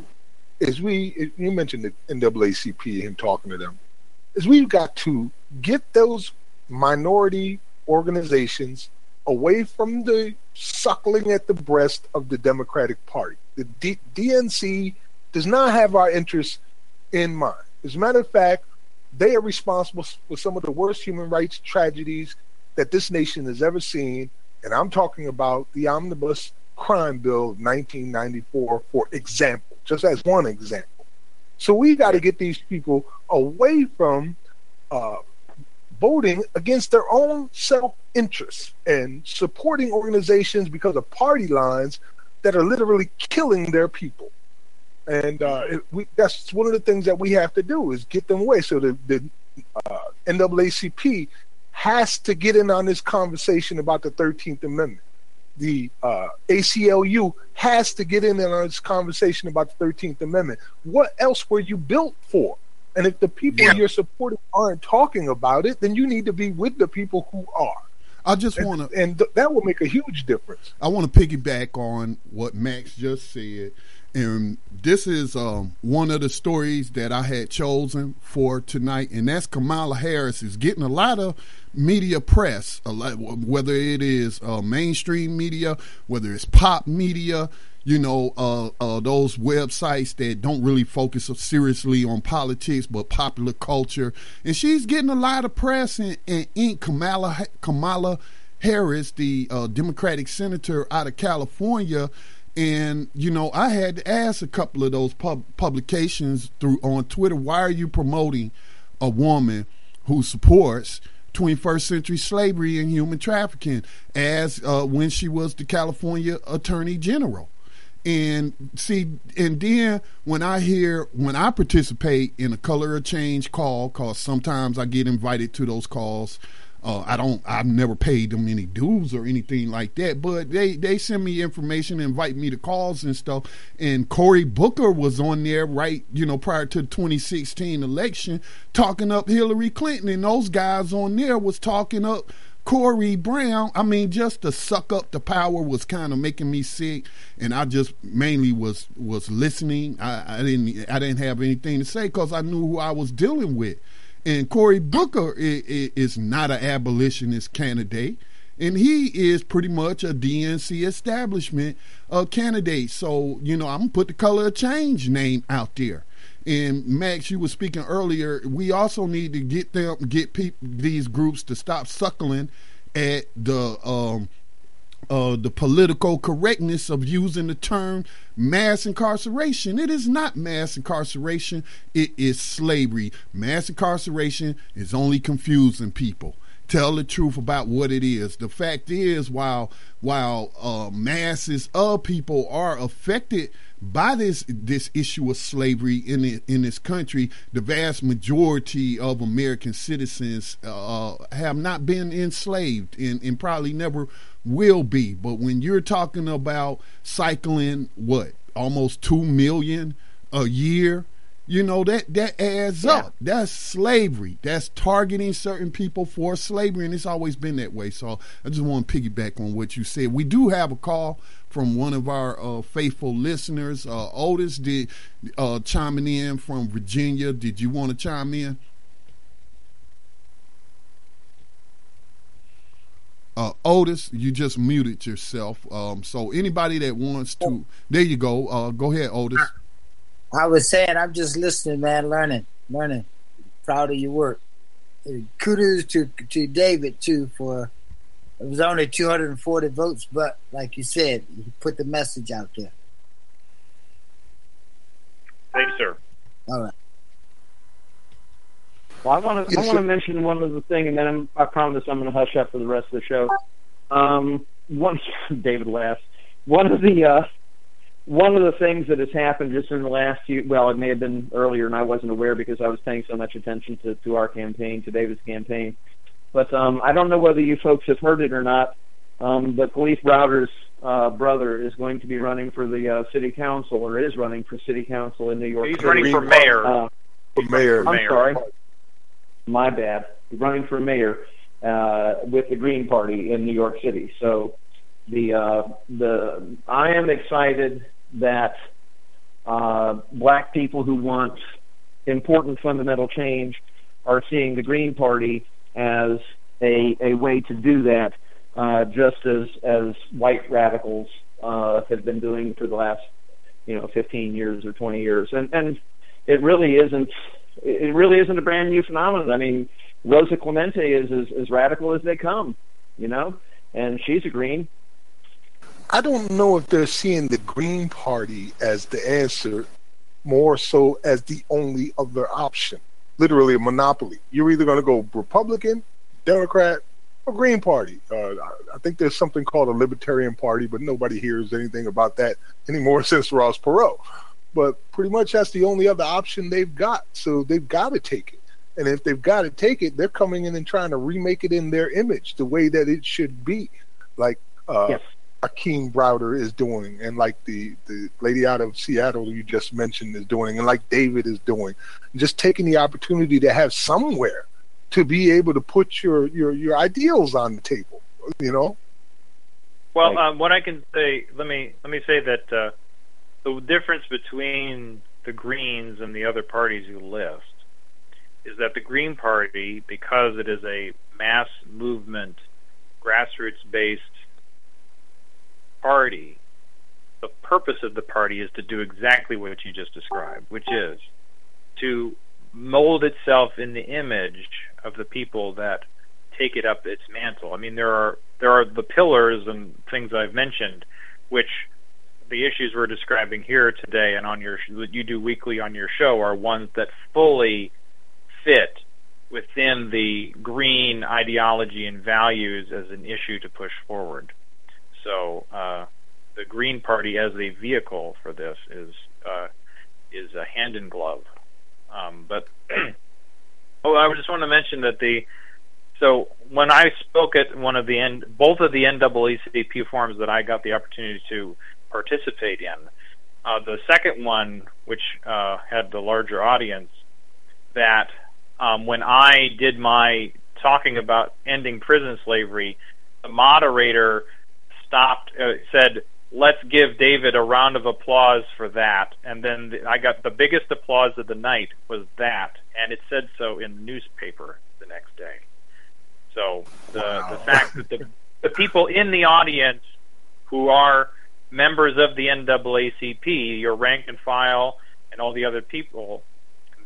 is we, you mentioned the NAACP and talking to them, is we've got to get those minority organizations away from the suckling at the breast of the Democratic Party. The D- DNC does not have our interests in mind. As a matter of fact, they are responsible for some of the worst human rights tragedies that this nation has ever seen and I'm talking about the Omnibus Crime Bill of 1994, for example, just as one example. So we got to get these people away from uh, voting against their own self interests and supporting organizations because of party lines that are literally killing their people. And uh, it, we, that's one of the things that we have to do is get them away. So the, the uh, NAACP has to get in on this conversation about the 13th Amendment. The uh, ACLU has to get in on this conversation about the 13th Amendment. What else were you built for? And if the people yeah. you're supporting aren't talking about it, then you need to be with the people who are. I just want to, and th- that will make a huge difference. I want to piggyback on what Max just said, and this is um, one of the stories that I had chosen for tonight, and that's Kamala Harris is getting a lot of media press, lot, whether it is uh, mainstream media, whether it's pop media, you know, uh, uh, those websites that don't really focus seriously on politics but popular culture. And she's getting a lot of press and, and. Kamala, Kamala Harris, the uh, Democratic senator out of California. And you know, I had to ask a couple of those pub- publications through on Twitter, why are you promoting a woman who supports 21st century slavery and human trafficking as uh, when she was the California Attorney General? And see, and then when I hear, when I participate in a color of change call, cause sometimes I get invited to those calls. Uh, I don't, I've never paid them any dues or anything like that, but they, they send me information, invite me to calls and stuff. And Cory Booker was on there, right, you know, prior to the 2016 election, talking up Hillary Clinton. And those guys on there was talking up Corey Brown, I mean, just to suck up the power was kind of making me sick, and I just mainly was was listening. I, I didn't I didn't have anything to say because I knew who I was dealing with. And Cory Booker is, not an abolitionist candidate, and he is pretty much a DNC establishment uh, candidate. So you know, I'm gonna put the color of change name out there. And Max, you were speaking earlier. We also need to get them, get these groups to stop suckling at the um, uh, the political correctness of using the term mass incarceration. It is not mass incarceration. It is slavery. Mass incarceration is only confusing people tell the truth about what it is. The fact is, while while uh, masses of people are affected by this this issue of slavery in the, in this country, the vast majority of American citizens uh, have not been enslaved and, and probably never will be. But when you're talking about cycling, what almost two million a year you know that that adds yeah. up. That's slavery. That's targeting certain people for slavery, and it's always been that way. So I just want to piggyback on what you said. We do have a call from one of our uh, faithful listeners. Uh, Otis did uh, chiming in from Virginia. Did you want to chime in? Uh, Otis, you just muted yourself. Um, so anybody that wants to, there you go. Uh, go ahead, Otis. I was saying, I'm just listening, man, learning, learning. Proud of your work. Kudos to to David too for it was only 240 votes, but like you said, he put the message out there. Thank you, sir. All right. Well, I want to yes, I want to mention one other thing, and then I'm, i promise I'm going to hush up for the rest of the show. Um, one, David laughs. One of the uh, one of the things that has happened just in the last few, well, it may have been earlier and I wasn't aware because I was paying so much attention to, to our campaign, to David's campaign. But um, I don't know whether you folks have heard it or not, um, but Kalief Browder's uh, brother is going to be running for the uh, city council, or is running for city council in New York. He's City. running for mayor. Uh, for mayor. I'm sorry. My bad. Running for mayor uh, with the Green Party in New York City. So the uh, the I am excited that uh, black people who want important fundamental change are seeing the Green Party as a, a way to do that, uh, just as, as white radicals uh, have been doing for the last, you know, 15 years or 20 years. And, and it really isn't, it really isn't a brand new phenomenon. I mean, Rosa Clemente is as, as radical as they come, you know, and she's a Green. I don't know if they're seeing the Green Party as the answer, more so as the only other option. Literally a monopoly. You're either going to go Republican, Democrat, or Green Party. Uh, I think there's something called a Libertarian Party, but nobody hears anything about that anymore since Ross Perot. But pretty much that's the only other option they've got. So they've got to take it. And if they've got to take it, they're coming in and trying to remake it in their image the way that it should be. Like uh, yes Akeem Browder is doing, and like the the lady out of Seattle you just mentioned is doing, and like David is doing, just taking the opportunity to have somewhere to be able to put your your your ideals on the table. You know. Well, um, what I can say, let me let me say that uh, the difference between the Greens and the other parties you list is that the Green Party, because it is a mass movement, grassroots based party, the purpose of the party is to do exactly what you just described, which is to mold itself in the image of the people that take it up its mantle. I mean, there are there are the pillars and things I've mentioned, which the issues we're describing here today and on your that you do weekly on your show are ones that fully fit within the green ideology and values as an issue to push forward. So uh, the Green Party as a vehicle for this is uh, is a hand in glove. Um, but oh, I just want to mention that the so when I spoke at one of the N, both of the NAACP forums that I got the opportunity to participate in, uh, the second one, which uh, had the larger audience, that um, when I did my talking about ending prison slavery, the moderator stopped, uh, said, "Let's give David a round of applause for that." And then the, I got the biggest applause of the night was that, and it said so in the newspaper the next day. So the wow. the fact that the the people in the audience who are members of the NAACP, your rank and file, and all the other people,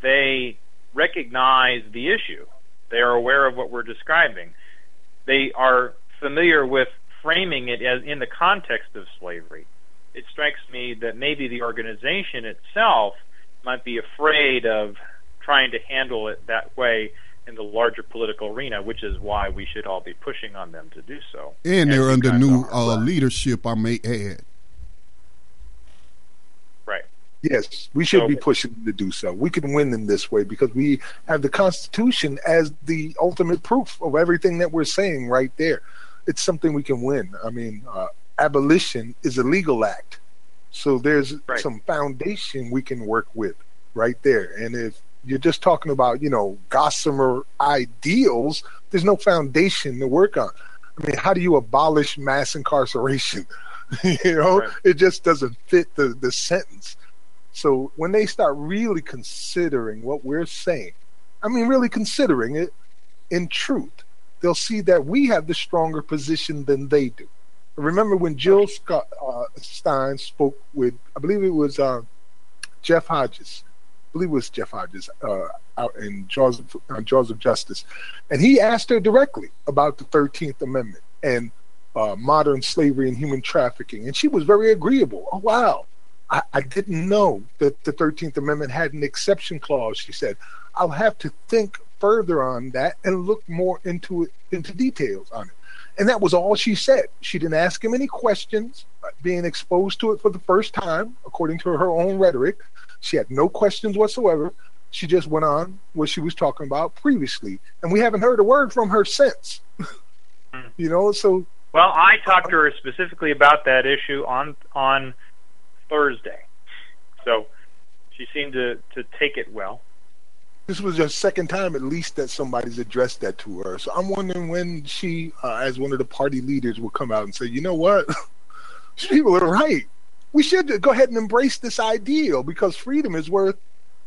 they recognize the issue. They are aware of what we're describing. They are familiar with framing it as in the context of slavery. It strikes me that maybe the organization itself might be afraid of trying to handle it that way in the larger political arena, which is why we should all be pushing on them to do so. And they're under new uh, leadership, I may add. Yes, we should so, be pushing to do so. We can win in this way because we have the Constitution as the ultimate proof of everything that we're saying right there. It's something we can win. I mean, uh, abolition is a legal act. So there's right. some foundation we can work with right there. And if you're just talking about, you know, gossamer ideals, there's no foundation to work on. I mean, how do you abolish mass incarceration? you know, right. it just doesn't fit the, the sentence. So when they start really considering what we're saying, I mean, really considering it in truth, they'll see that we have the stronger position than they do. Remember when Jill Scott, uh, Stein spoke with, I believe it was uh, Jeff Hodges, I believe it was Jeff Hodges uh, out in Jaws of, uh, Jaws of Justice, and he asked her directly about the Thirteenth Amendment and uh, modern slavery and human trafficking, and she was very agreeable. Oh wow, I, I didn't know that the Thirteenth Amendment had an exception clause. She said, "I'll have to think further on that and look more into it, into details on it." And that was all she said. She didn't ask him any questions, uh, being exposed to it for the first time, according to her own rhetoric. She had no questions whatsoever. She just went on what she was talking about previously, and we haven't heard a word from her since. you know, so. Well, I talked to her specifically about that issue on on Thursday, so she seemed to to take it well. This was the second time, at least, that somebody's addressed that to her. So I'm wondering when she, uh, as one of the party leaders, will come out and say, "You know what? People are right we should go ahead and embrace this ideal because freedom is worth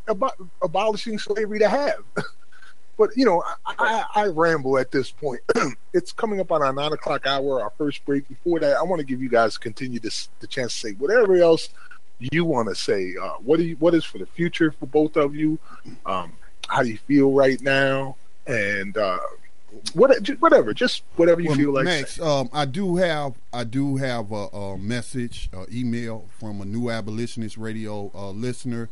ab- abolishing slavery to have. but you know, I, I, I ramble at this point. it's coming up on our nine o'clock hour, our first break. Before that, I want to give you guys continue this the chance to say whatever else you want to say. Uh, what do you, what is for the future for both of you? Um, how do you feel right now? And uh, what, whatever, just whatever you well, feel like. Max, um, I do have I do have a, a message, a email from a new abolitionist radio uh, listener,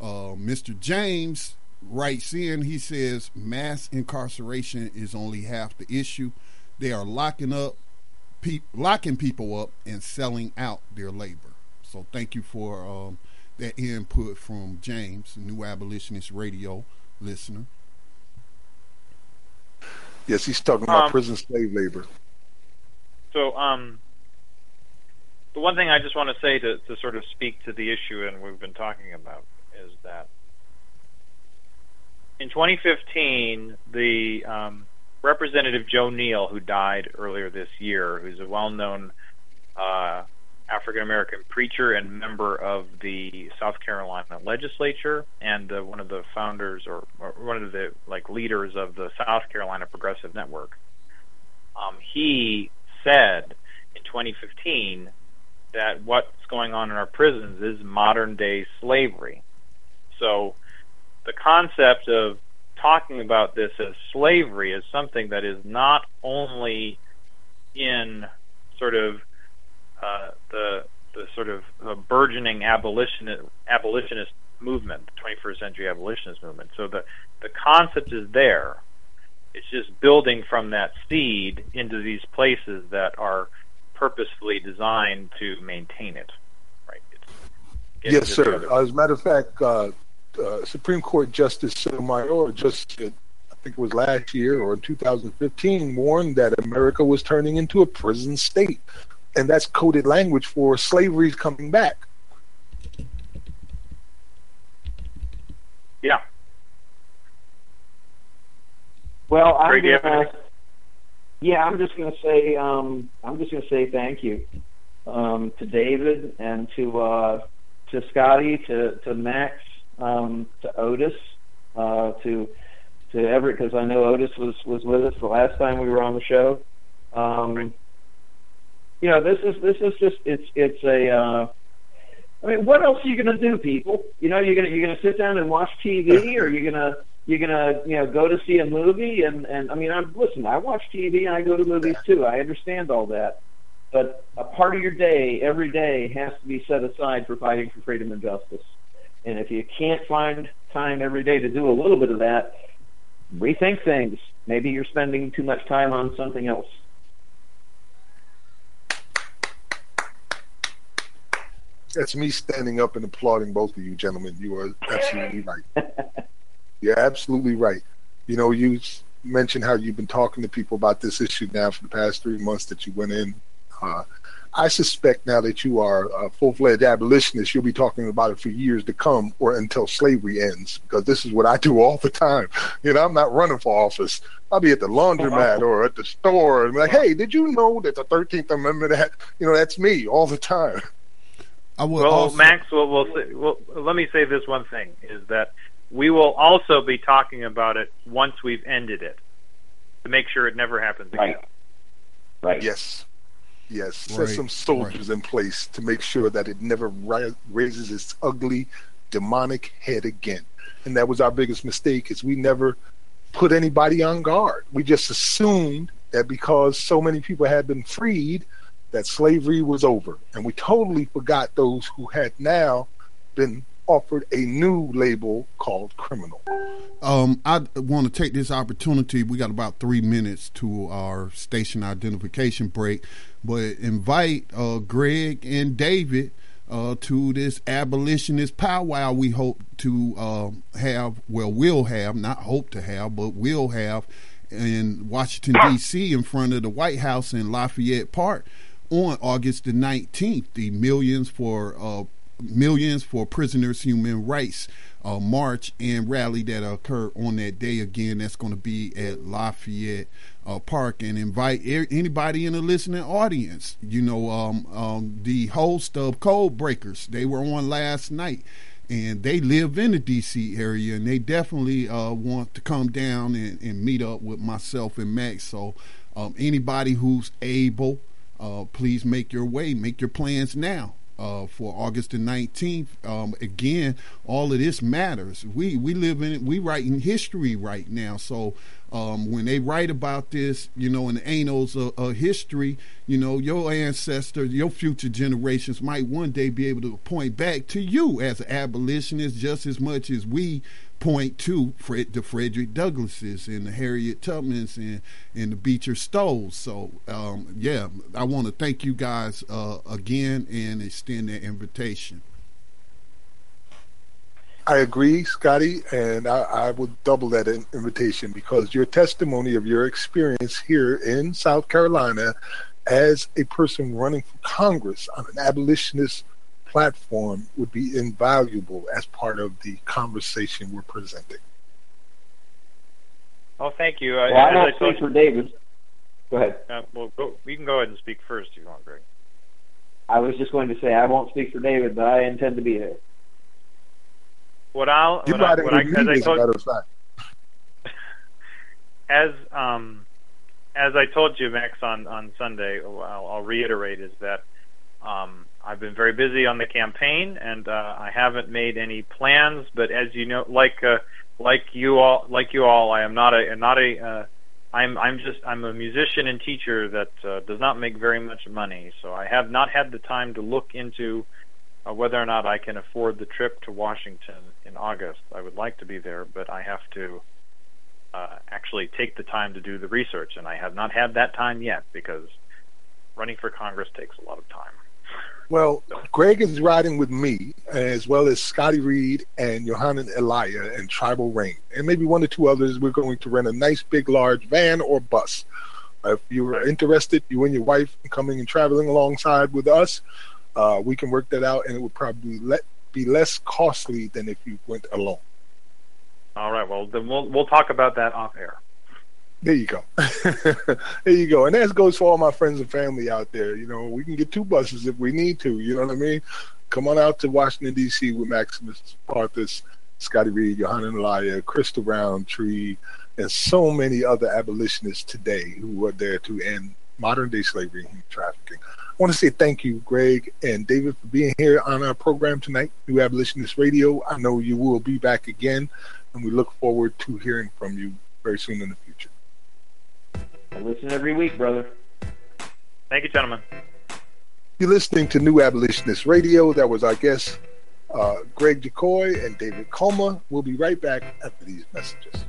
uh, Mr. James writes in. He says mass incarceration is only half the issue. They are locking up, pe- locking people up and selling out their labor. So thank you for um, that input from James, new abolitionist radio listener. Yes, he's talking about um, prison slave labor. So, um, the one thing I just want to say to, to sort of speak to the issue and we've been talking about is that in 2015, the um, Representative Joe Neal, who died earlier this year, who's a well-known uh, African American preacher and member of the South Carolina legislature, and uh, one of the founders or, or, one of the like leaders of the South Carolina Progressive Network. Um, he said in 2015 that what's going on in our prisons is modern day slavery. So the concept of talking about this as slavery is something that is not only in sort of uh, the the sort of uh, burgeoning abolitionist abolitionist movement, the 21st century abolitionist movement. So the the concept is there. It's just building from that seed into these places that are purposefully designed to maintain it. Right. yes, sir. As a matter of fact, uh, uh, Supreme Court Justice Sotomayor just, I think it was last year or in 2015, warned that America was turning into a prison state. And that's coded language for slavery coming back. Yeah. Well, I'm gonna, yeah, I'm just going to say um, I'm just going to say thank you um, to David and to uh, to Scotty, to to Max, um, to Otis, uh, to to Everett because I know Otis was was with us the last time we were on the show. Um, you know, this is this is just it's it's a. Uh, I mean, what else are you going to do, people? You know, you're gonna you're gonna sit down and watch TV, or you're gonna you're gonna you know go to see a movie, and and I mean, I'm listen. I watch TV and I go to movies too. I understand all that, but a part of your day every day has to be set aside for fighting for freedom and justice. And if you can't find time every day to do a little bit of that, rethink things. Maybe you're spending too much time on something else. That's me standing up and applauding both of you gentlemen. You are absolutely right. You're absolutely right. You know, you mentioned how you've been talking to people about this issue now for the past three months that you went in. Uh, I suspect now that you are a full fledged abolitionist, you'll be talking about it for years to come or until slavery ends, because this is what I do all the time. You know, I'm not running for office. I'll be at the laundromat or at the store and be like, hey, did you know that the 13th Amendment, had, you know, that's me all the time. I will well, also... Max, well, we'll, say, well, let me say this one thing is that we will also be talking about it once we've ended it to make sure it never happens again. Right. Right. Yes. Yes, set some soldiers right. in place to make sure that it never ri- raises its ugly, demonic head again. And that was our biggest mistake: is we never put anybody on guard. We just assumed that because so many people had been freed, that slavery was over, and we totally forgot those who had now been offered a new label called criminal. Um, I want to take this opportunity. We got about three minutes to our station identification break, but invite uh, Greg and David uh, to this abolitionist powwow. We hope to uh, have, well, will have, not hope to have, but will have in Washington D.C. in front of the White House in Lafayette Park on August the 19th. The Millions for uh, Millions for Prisoners' Human Rights uh, march and rally that occur on that day again. That's going to be at Lafayette uh, Park and invite anybody in the listening audience. You know, um, um, the host of Code Breakers, they were on last night and they live in the DC area and they definitely uh, want to come down and, and, meet up with myself and Max. So, um, anybody who's able, uh, please make your way, make your plans now uh, for August the 19th. Um, again, all of this matters. We we live in we writing history right now. So um, when they write about this, you know, in the annals of, of, history, you know, your ancestors, your future generations might one day be able to point back to you as an abolitionist just as much as we point to Fred, the Frederick Douglasses and the Harriet Tubmans and, and the Beecher Stowes. So, um, yeah, I want to thank you guys uh, again and extend that invitation. I agree, Scotty, and I, I would double that invitation because your testimony of your experience here in South Carolina as a person running for Congress on an abolitionist platform would be invaluable as part of the conversation we're presenting. Oh, thank you. Well, I don't speak for David. Go ahead. Uh, well, go, you can go ahead and speak first if you want, Greg. I was just going to say I won't speak for David, but I intend to be here. What I'll you what I, what I, as I told, as um as I told you, Max, on on Sunday, I'll, I'll reiterate is that um, I've been very busy on the campaign, and uh, I haven't made any plans. But as you know, like uh, like you all, like you all, I am not a not a uh, I'm I'm just I'm a musician and teacher that uh, does not make very much money, so I have not had the time to look into uh, whether or not I can afford the trip to Washington in August. I would like to be there, but I have to uh, actually take the time to do the research, and I have not had that time yet because running for Congress takes a lot of time. Well, Greg is riding with me, as well as Scotty Reed and Yohanan Elia and Tribal Rain, and maybe one or two others. We're going to rent a nice, big, large van or bus. If you're interested, you and your wife coming and traveling alongside with us, uh, we can work that out, and it would probably let, be less costly than if you went alone. All right. Well, then we'll we'll talk about that off air. There you go. there you go. And that goes for all my friends and family out there. You know, we can get two buses if we need to. You know what I mean? Come on out to Washington D.C. with Maximus Parthas, Scotty Reed, Yohanan Elia, Crystal Roundtree, and so many other abolitionists today who are there to end modern day slavery and human trafficking. I want to say thank you, Greg and David, for being here on our program tonight, New Abolitionist Radio. I know you will be back again, and we look forward to hearing from you very soon in the future. I listen every week, brother. Thank you, gentlemen. You're listening to New Abolitionist Radio. That was our guest, uh, Greg DeCoy and David Kulma. We'll be right back after these messages.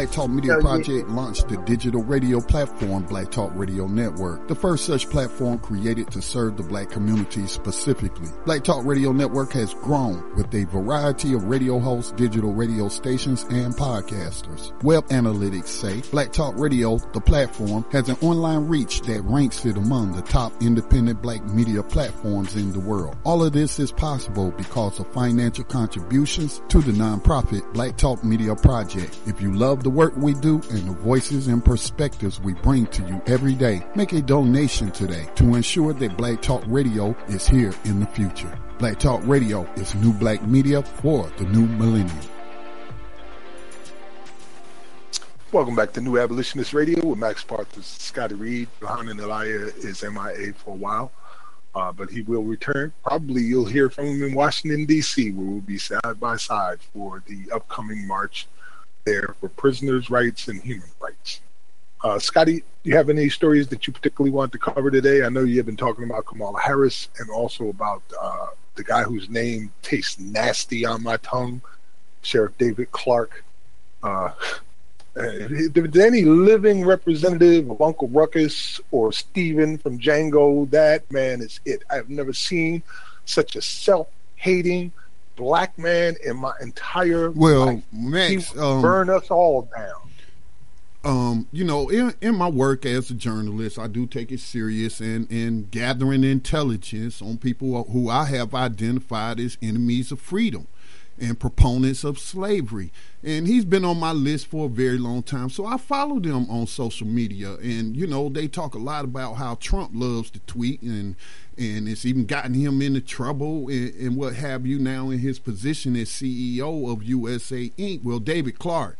Black Talk Media Project launched the digital radio platform Black Talk Radio Network, the first such platform created to serve the black community specifically. Black Talk Radio Network has grown with a variety of radio hosts, digital radio stations, and podcasters. Web analytics say Black Talk Radio, the platform, has an online reach that ranks it among the top independent black media platforms in the world. All of this is possible because of financial contributions to the nonprofit Black Talk Media Project. If you love the work we do and the voices and perspectives we bring to you every day. Make a donation today to ensure that Black Talk Radio is here in the future. Black Talk Radio is new black media for the new millennium. Welcome back to New Abolitionist Radio with Max Parthas, Scotty Reed. Yohanan Elia is MIA for a while, uh, but he will return. Probably you'll hear from him in Washington, D.C., where we'll be side by side for the upcoming march there for prisoners' rights and human rights. Uh, Scotty, do you have any stories that you particularly want to cover today? I know you have been talking about Kamala Harris and also about uh, the guy whose name tastes nasty on my tongue, Sheriff David Clarke. Uh, did any living representative of Uncle Ruckus or Stephen from Django, that man is it. I've never seen such a self-hating, black man in my entire well, life. Max, um, burn us all down. Um, you know, in, in my work as a journalist, I do take it serious and in gathering intelligence on people who I have identified as enemies of freedom. And proponents of slavery. And he's been on my list for a very long time. So I follow them on social media. And, you know, they talk a lot about how Trump loves to tweet and and it's even gotten him into trouble and, and what have you now in his position as CEO of USA Inc. Well, David Clarke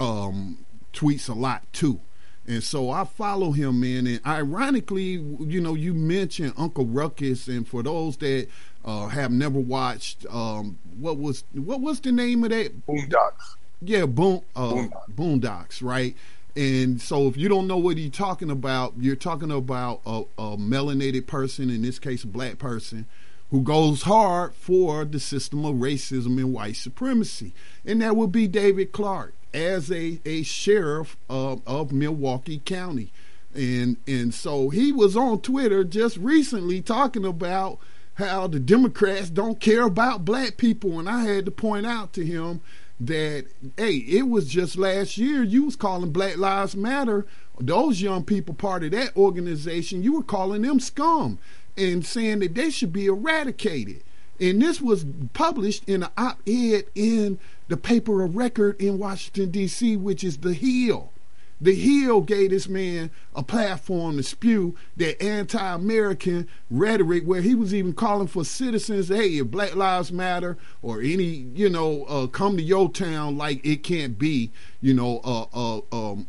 um, tweets a lot too. And so I follow him, man. And ironically, you know, you mentioned Uncle Ruckus, and for those that uh, have never watched, um, what was what was the name of that? Boondocks. Yeah, boom, uh, Boondocks. Boondocks, right? And so, if you don't know what he's talking about, you're talking about a, a melanated person, in this case, a black person, who goes hard for the system of racism and white supremacy. And that would be David Clarke as a, a sheriff of, of Milwaukee County. And and so he was on Twitter just recently talking about how the Democrats don't care about black people. And I had to point out to him that hey, it was just last year you was calling Black Lives Matter, those young people part of that organization, you were calling them scum and saying that they should be eradicated. And this was published in an op-ed in the paper of record in Washington D.C., which is The Hill. The Hill gave this man a platform to spew that anti American rhetoric where he was even calling for citizens, hey, if Black Lives Matter or any, you know, uh, come to your town like it can't be, you know, uh, uh, um,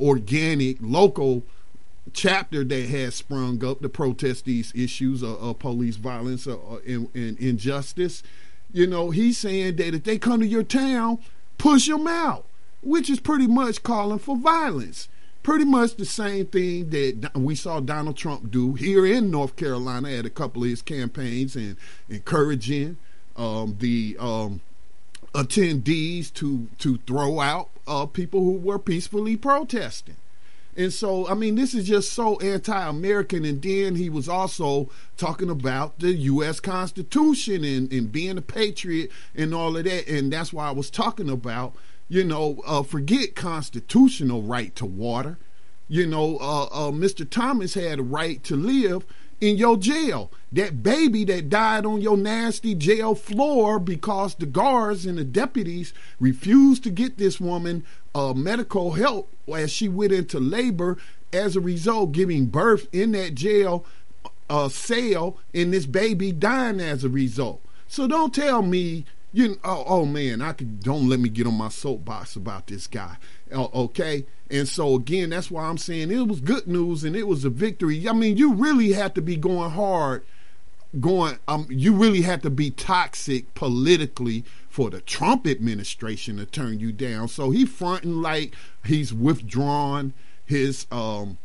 organic, local chapter that has sprung up to protest these issues of, of police violence uh, uh, and, and injustice. You know, he's saying that if they come to your town, push them out which is pretty much calling for violence. Pretty much the same thing that we saw Donald Trump do here in North Carolina at a couple of his campaigns and encouraging um, the um, attendees to to throw out uh, people who were peacefully protesting. And so, I mean, this is just so anti American. And then he was also talking about the U.S. Constitution and, and being a patriot and all of that. And that's why I was talking about you know, uh, forget constitutional right to water. You know, uh, uh, Mr. Thomas had a right to live in your jail. That baby that died on your nasty jail floor because the guards and the deputies refused to get this woman uh, medical help as she went into labor. As a result, giving birth in that jail uh, cell, and this baby dying as a result. So don't tell me you oh, oh man, I could don't let me get on my soapbox about this guy. Uh, okay, and so again, that's why I'm saying it was good news and it was a victory. I mean, you really had to be going hard, going. Um, you really had to be toxic politically for the Trump administration to turn you down. So he fronting like he's withdrawn his um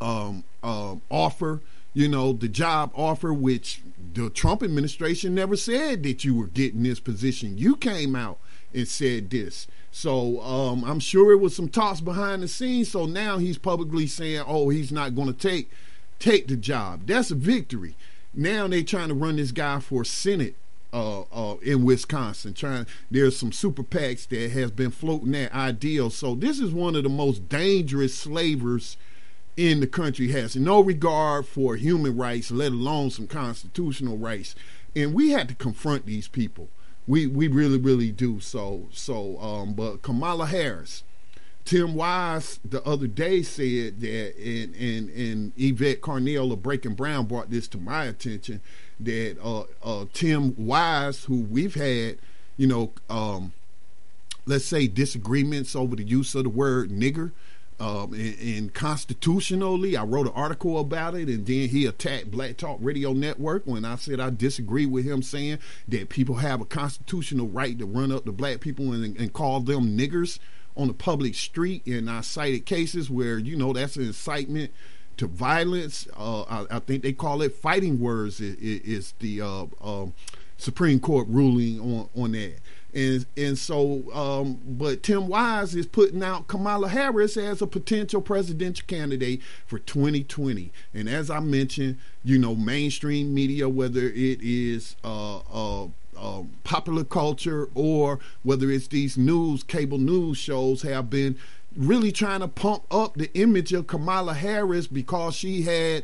um um offer you know, the job offer, which the Trump administration never said that you were getting this position. You came out and said this. So um, I'm sure it was some talks behind the scenes. So now he's publicly saying, "Oh, he's not going to take take the job." That's a victory. Now they're trying to run this guy for Senate uh, uh, in Wisconsin. Trying there's some super PACs that has been floating that ideal. So this is one of the most dangerous slavers in the country has no regard for human rights, let alone some constitutional rights. And we had to confront these people. We we really really do. So so um, but Kamala Harris, Tim Wise the other day said that, and and and Yvette Carnell of Breaking Brown brought this to my attention that uh, uh, Tim Wise, who we've had, you know, um, let's say disagreements over the use of the word nigger um, and, and, constitutionally, I wrote an article about it, and then he attacked Black Talk Radio Network when I said I disagree with him saying that people have a constitutional right to run up to black people and, and call them niggers on the public street. And I cited cases where you know that's an incitement to violence. Uh, I, I, think they call it fighting words. Is, the uh, uh, Supreme Court ruling on on that. And and so, um, but Tim Wise is putting out Kamala Harris as a potential presidential candidate for 2020. And as I mentioned, you know, mainstream media, whether it is uh, uh, uh, popular culture or whether it's these news, cable news shows, have been really trying to pump up the image of Kamala Harris because she had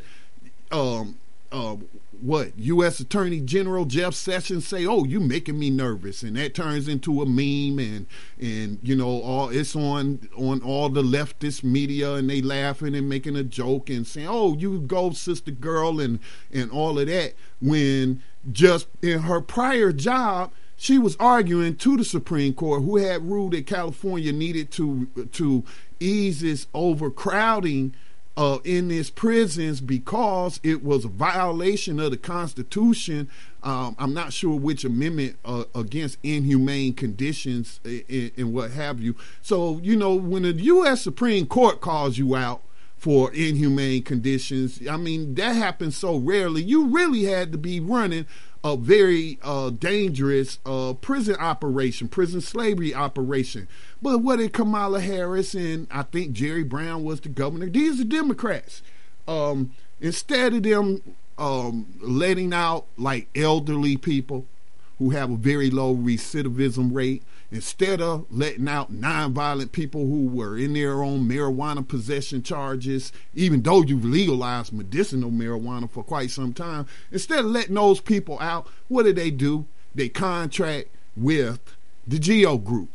um, uh, what U.S. Attorney General Jeff Sessions say, "Oh, you making me nervous," and that turns into a meme, and and you know, all it's on on all the leftist media, and they laughing and making a joke and saying, "Oh, you go, sister girl," and and all of that. When just in her prior job, she was arguing to the Supreme Court, who had ruled that California needed to to ease its overcrowding uh, in these prisons because it was a violation of the Constitution. Um, I'm not sure which amendment uh, against inhumane conditions and, and what have you. So, you know, when the U.S. Supreme Court calls you out for inhumane conditions, I mean, that happens so rarely. You really had to be running a very uh, dangerous uh, prison operation, prison slavery operation. But what did Kamala Harris and I think Jerry Brown was the governor? These are Democrats. Um, instead of them um, letting out like elderly people who have a very low recidivism rate, instead of letting out nonviolent people who were in their own marijuana possession charges, even though you've legalized medicinal marijuana for quite some time, instead of letting those people out, what did they do? They contract with the GEO Group.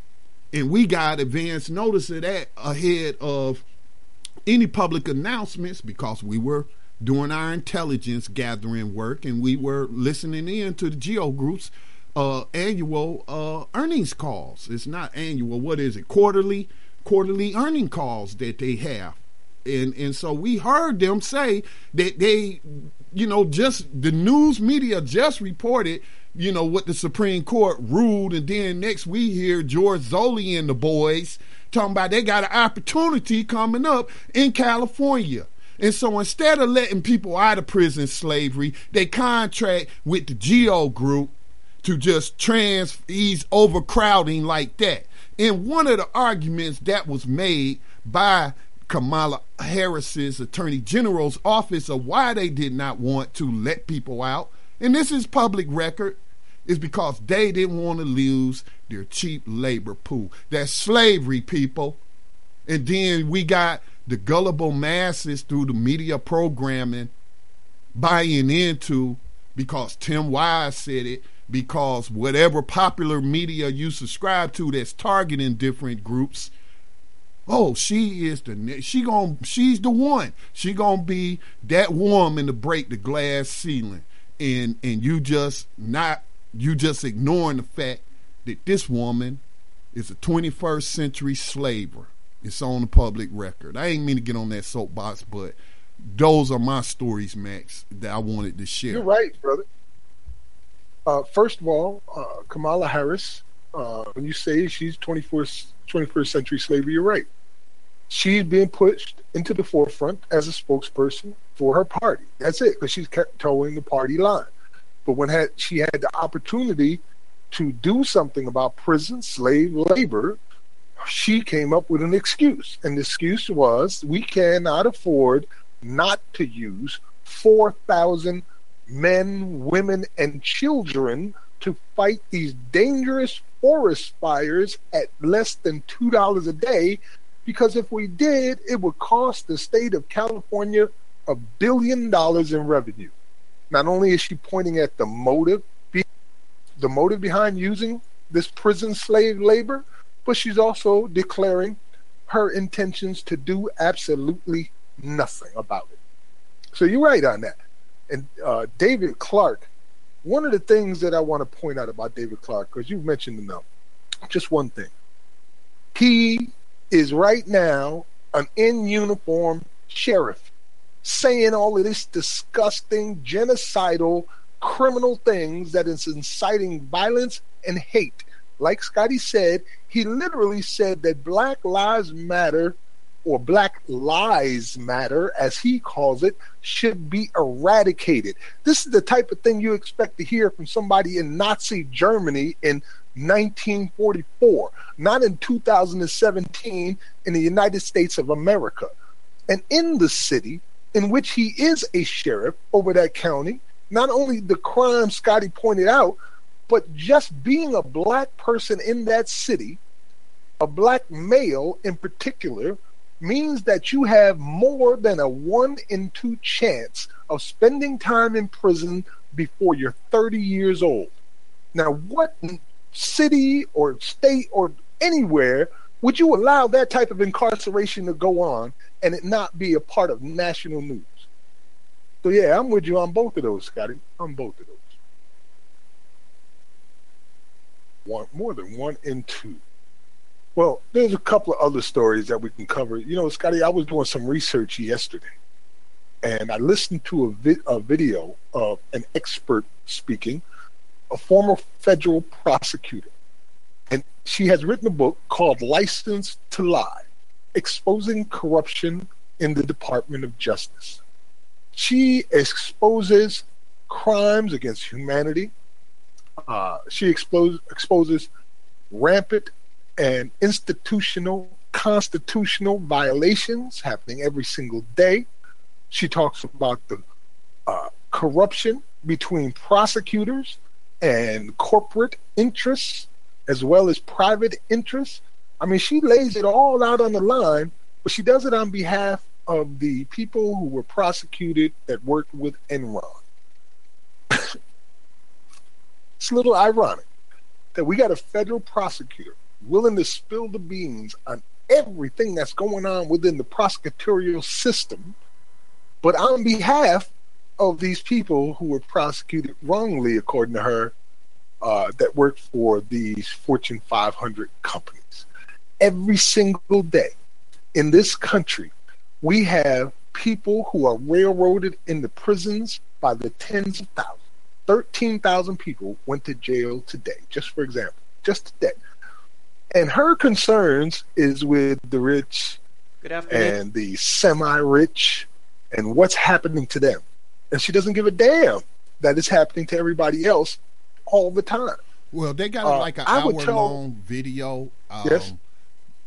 And we got advance notice of that ahead of any public announcements because we were doing our intelligence gathering work and we were listening in to the GEO Group's uh, annual uh, earnings calls. It's not annual. What is it? Quarterly, quarterly earning calls that they have, and and so we heard them say that they, you know, just the news media just reported. You know what the Supreme Court ruled, and then next we hear George Zoley and the boys talking about they got an opportunity coming up in California. And so instead of letting people out of prison slavery, they contract with the GEO group to just trans ease overcrowding like that. And one of the arguments that was made by Kamala Harris's Attorney General's office of why they did not want to let people out, and this is public record, is because they didn't want to lose their cheap labor pool. That's slavery, people. And then we got the gullible masses through the media programming buying into because Tim Wise said it because whatever popular media you subscribe to that's targeting different groups oh she is the she going she's the one. She gonna be that woman to break the glass ceiling. And and you just not you just ignoring the fact that this woman is a 21st century slaver. It's on the public record. I ain't mean to get on that soapbox but those are my stories max that i wanted to share. You're right brother uh, first of all, uh, Kamala Harris, uh, when you say she's 21st, 21st century slavery, you're right. She's being pushed into the forefront as a spokesperson for her party. That's it, because she's kept toeing the party line. But when had, she had the opportunity to do something about prison slave labor, she came up with an excuse. And the excuse was we cannot afford not to use 4,000 men, women, and children to fight these dangerous forest fires at less than $2 a day because if we did, it would cost the state of California a billion dollars in revenue. Not only is she pointing at the motive, the motive behind using this prison slave labor, but she's also declaring her intentions to do absolutely nothing about it. So you're right on that. And uh, David Clarke, one of the things that I want to point out about David Clarke, because you mentioned him just one thing. He is right now an in uniform sheriff saying all of this disgusting, genocidal, criminal things that is inciting violence and hate. Like Scotty said, he literally said that Black Lives Matter or Black Lies Matter, as he calls it, should be eradicated. This is the type of thing you expect to hear from somebody in Nazi Germany in 1944, not in 2017 in the United States of America. And in the city in which he is a sheriff over that county, not only the crime Scotty pointed out, but just being a black person in that city, a black male in particular, means that you have more than a one in two chance of spending time in prison before you're 30 years old. Now, what city or state or anywhere would you allow that type of incarceration to go on and it not be a part of national news? So, yeah, I'm with you on both of those, Scotty. On both of those. One, more than one in two. Well, there's a couple of other stories that we can cover. You know, Scotty, I was doing some research yesterday, and I listened to a, vi- a video of an expert speaking, a former federal prosecutor. And she has written a book called License to Lie Exposing Corruption in the Department of Justice. She exposes crimes against humanity. Uh, she expose, exposes rampant and institutional, constitutional violations happening every single day. She talks about the uh, corruption between prosecutors and corporate interests, as well as private interests. I mean, she lays it all out on the line, but she does it on behalf of the people who were prosecuted that worked with Enron. it's a little ironic that we got a federal prosecutor willing to spill the beans on everything that's going on within the prosecutorial system, but on behalf of these people who were prosecuted wrongly, according to her, uh, that work for these Fortune 500 companies. Every single day in this country, we have people who are railroaded into prisons by the tens of thousands. 13,000 people went to jail today, just for example, just today. And her concerns is with the rich and the semi-rich and what's happening to them. And she doesn't give a damn that it's happening to everybody else all the time. Well, they got uh, like an hour tell, long video. Um, yes.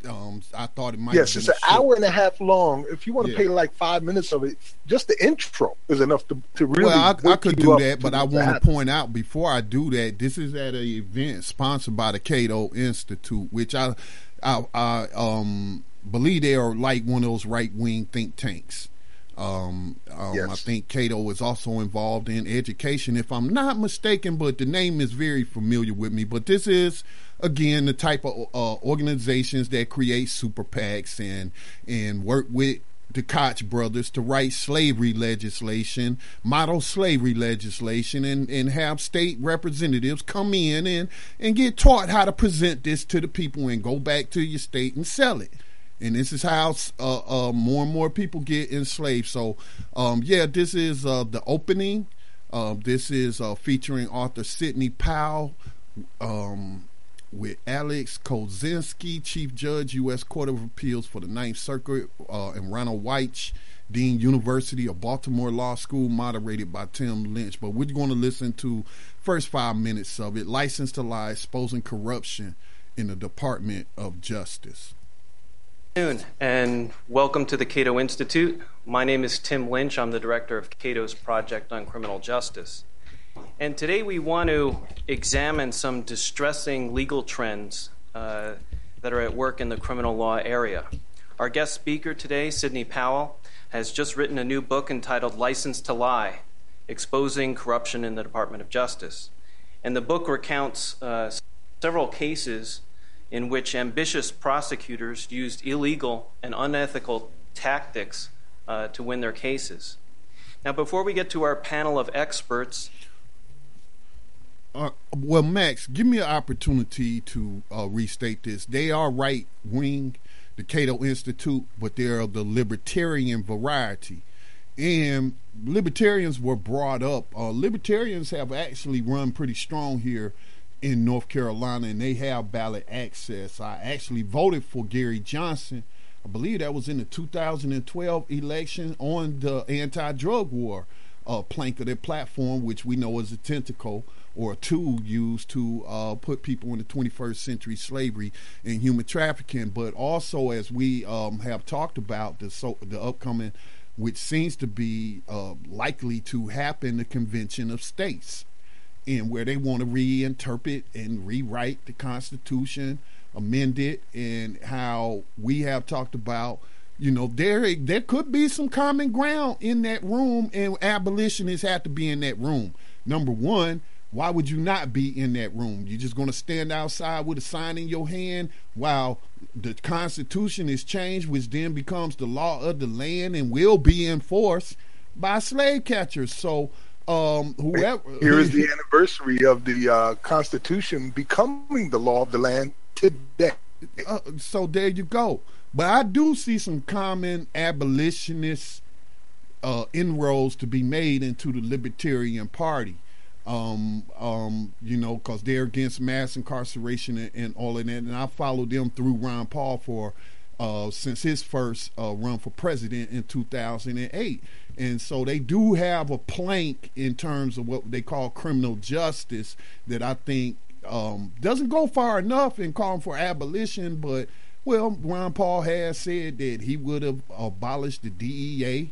Um, I thought it might. Yes, it's an hour and a half long. If you want to yeah. pay like five minutes of it, just the intro is enough to, to really. Well, I, I could do that, but I want to point out before I do that, this is at an event sponsored by the Cato Institute, which I, I, I um, believe they are like one of those right wing think tanks. Um, um, yes. I think Cato is also involved in education, if I'm not mistaken, but the name is very familiar with me. But this is again the type of uh, organizations that create super PACs and and work with the Koch brothers to write slavery legislation, model slavery legislation, and, and have state representatives come in and, and get taught how to present this to the people and go back to your state and sell it. And this is how uh, uh, more and more people get enslaved. So, um, yeah, this is uh, the opening. Uh, this is uh, featuring author Sidney Powell. Um, with Alex Kozinski, Chief Judge, U.S. Court of Appeals for the Ninth Circuit, uh, and Ronald Weich, Dean University of Baltimore Law School, moderated by Tim Lynch. But we're going to listen to first five minutes of it. License to Lie, exposing corruption in the Department of Justice. Good And welcome to the Cato Institute. My name is Tim Lynch. I'm the director of Cato's Project on Criminal Justice. And today we want to examine some distressing legal trends uh, that are at work in the criminal law area. Our guest speaker today, Sidney Powell, has just written a new book entitled License to Lie Exposing Corruption in the Department of Justice. And the book recounts uh, several cases in which ambitious prosecutors used illegal and unethical tactics uh, to win their cases. Now, before we get to our panel of experts, uh, well, Max, give me an opportunity to uh, restate this. They are right wing, the Cato Institute, but they're of the libertarian variety. And libertarians were brought up. Uh, libertarians have actually run pretty strong here in North Carolina, and they have ballot access. I actually voted for Gary Johnson. I believe that was in the 2012 election on the anti-drug war uh, plank of their platform, which we know is a tentacle or a tool used to uh, put people in the 21st century slavery and human trafficking. But also, as we um, have talked about, the so the upcoming, which seems to be uh, likely to happen, the Convention of States, and where they want to reinterpret and rewrite the Constitution, amend it, and how we have talked about you know, there there could be some common ground in that room, and abolitionists have to be in that room. Number one, why would you not be in that room? You're just going to stand outside with a sign in your hand while the Constitution is changed, which then becomes the law of the land and will be enforced by slave catchers. So, um, whoever here is the anniversary of the uh, Constitution becoming the law of the land today. Uh, so there you go. But I do see some common abolitionist uh, inroads to be made into the Libertarian Party um, um, you know, because they're against mass incarceration and, and, all of that. And I followed them through Ron Paul for uh, since his first uh, run for president in 2008. And so they do have a plank in terms of what they call criminal justice that I think um, doesn't go far enough in calling for abolition, but well, Ron Paul has said that he would have abolished the DEA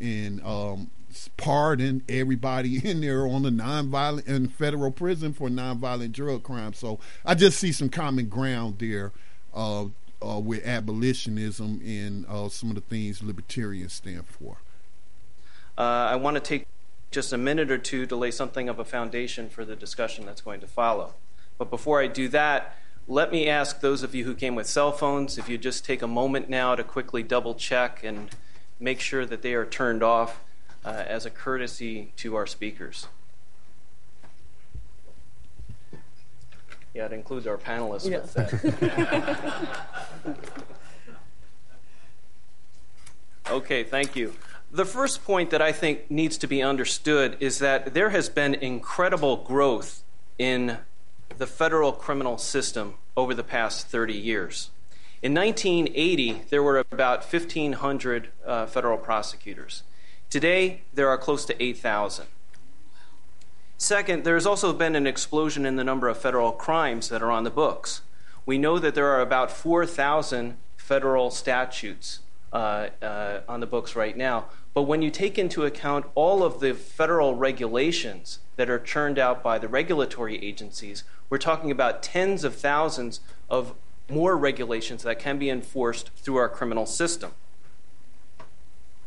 and um, pardon everybody in there on the nonviolent in federal prison for nonviolent drug crimes. So I just see some common ground there uh, uh, with abolitionism and uh, some of the things libertarians stand for. Uh, I want to take just a minute or two to lay something of a foundation for the discussion that's going to follow. But before I do that, let me ask those of you who came with cell phones if you just take a moment now to quickly double check and make sure that they are turned off uh, as a courtesy to our speakers. Yeah, it includes our panelists yeah. with that. okay, thank you. The first point that I think needs to be understood is that there has been incredible growth in the federal criminal system over the past 30 years. In 1980, there were about 1,500 uh, federal prosecutors. Today, there are close to 8,000. Second, there has also been an explosion in the number of federal crimes that are on the books. We know that there are about 4,000 federal statutes uh, uh, on the books right now. But when you take into account all of the federal regulations that are churned out by the regulatory agencies, we're talking about tens of thousands of more regulations that can be enforced through our criminal system.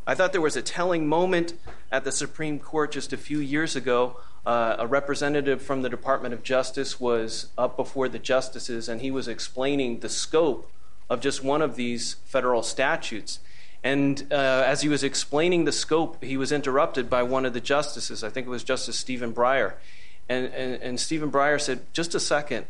I thought there was a telling moment at the Supreme Court just a few years ago. Uh, a representative from the Department of Justice was up before the justices and he was explaining the scope of just one of these federal statutes. And uh, as he was explaining the scope, he was interrupted by one of the justices. I think it was Justice Stephen Breyer. And, and, and Stephen Breyer said, Just a second.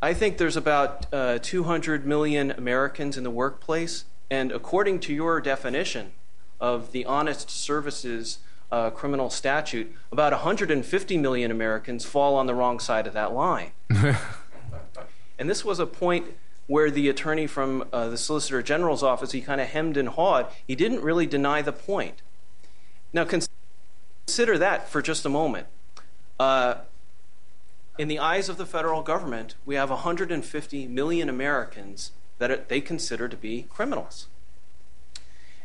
I think there's about uh, 200 million Americans in the workplace. And according to your definition, of the honest services uh, criminal statute, about 150 million Americans fall on the wrong side of that line. and this was a point where the attorney from uh, the Solicitor General's office, he kind of hemmed and hawed. He didn't really deny the point. Now, consider that for just a moment. Uh, in the eyes of the federal government, we have 150 million Americans that they consider to be criminals.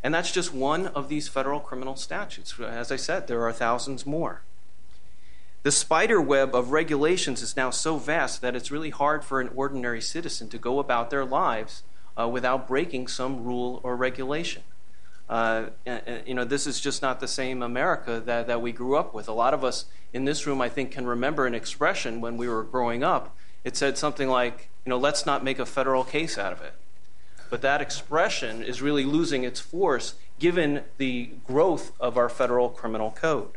And that's just one of these federal criminal statutes. As I said, there are thousands more. The spider web of regulations is now so vast that it's really hard for an ordinary citizen to go about their lives uh, without breaking some rule or regulation. Uh, you know, this is just not the same America that, that we grew up with. A lot of us in this room, I think, can remember an expression when we were growing up. It said something like, you know, let's not make a federal case out of it but that expression is really losing its force given the growth of our federal criminal code.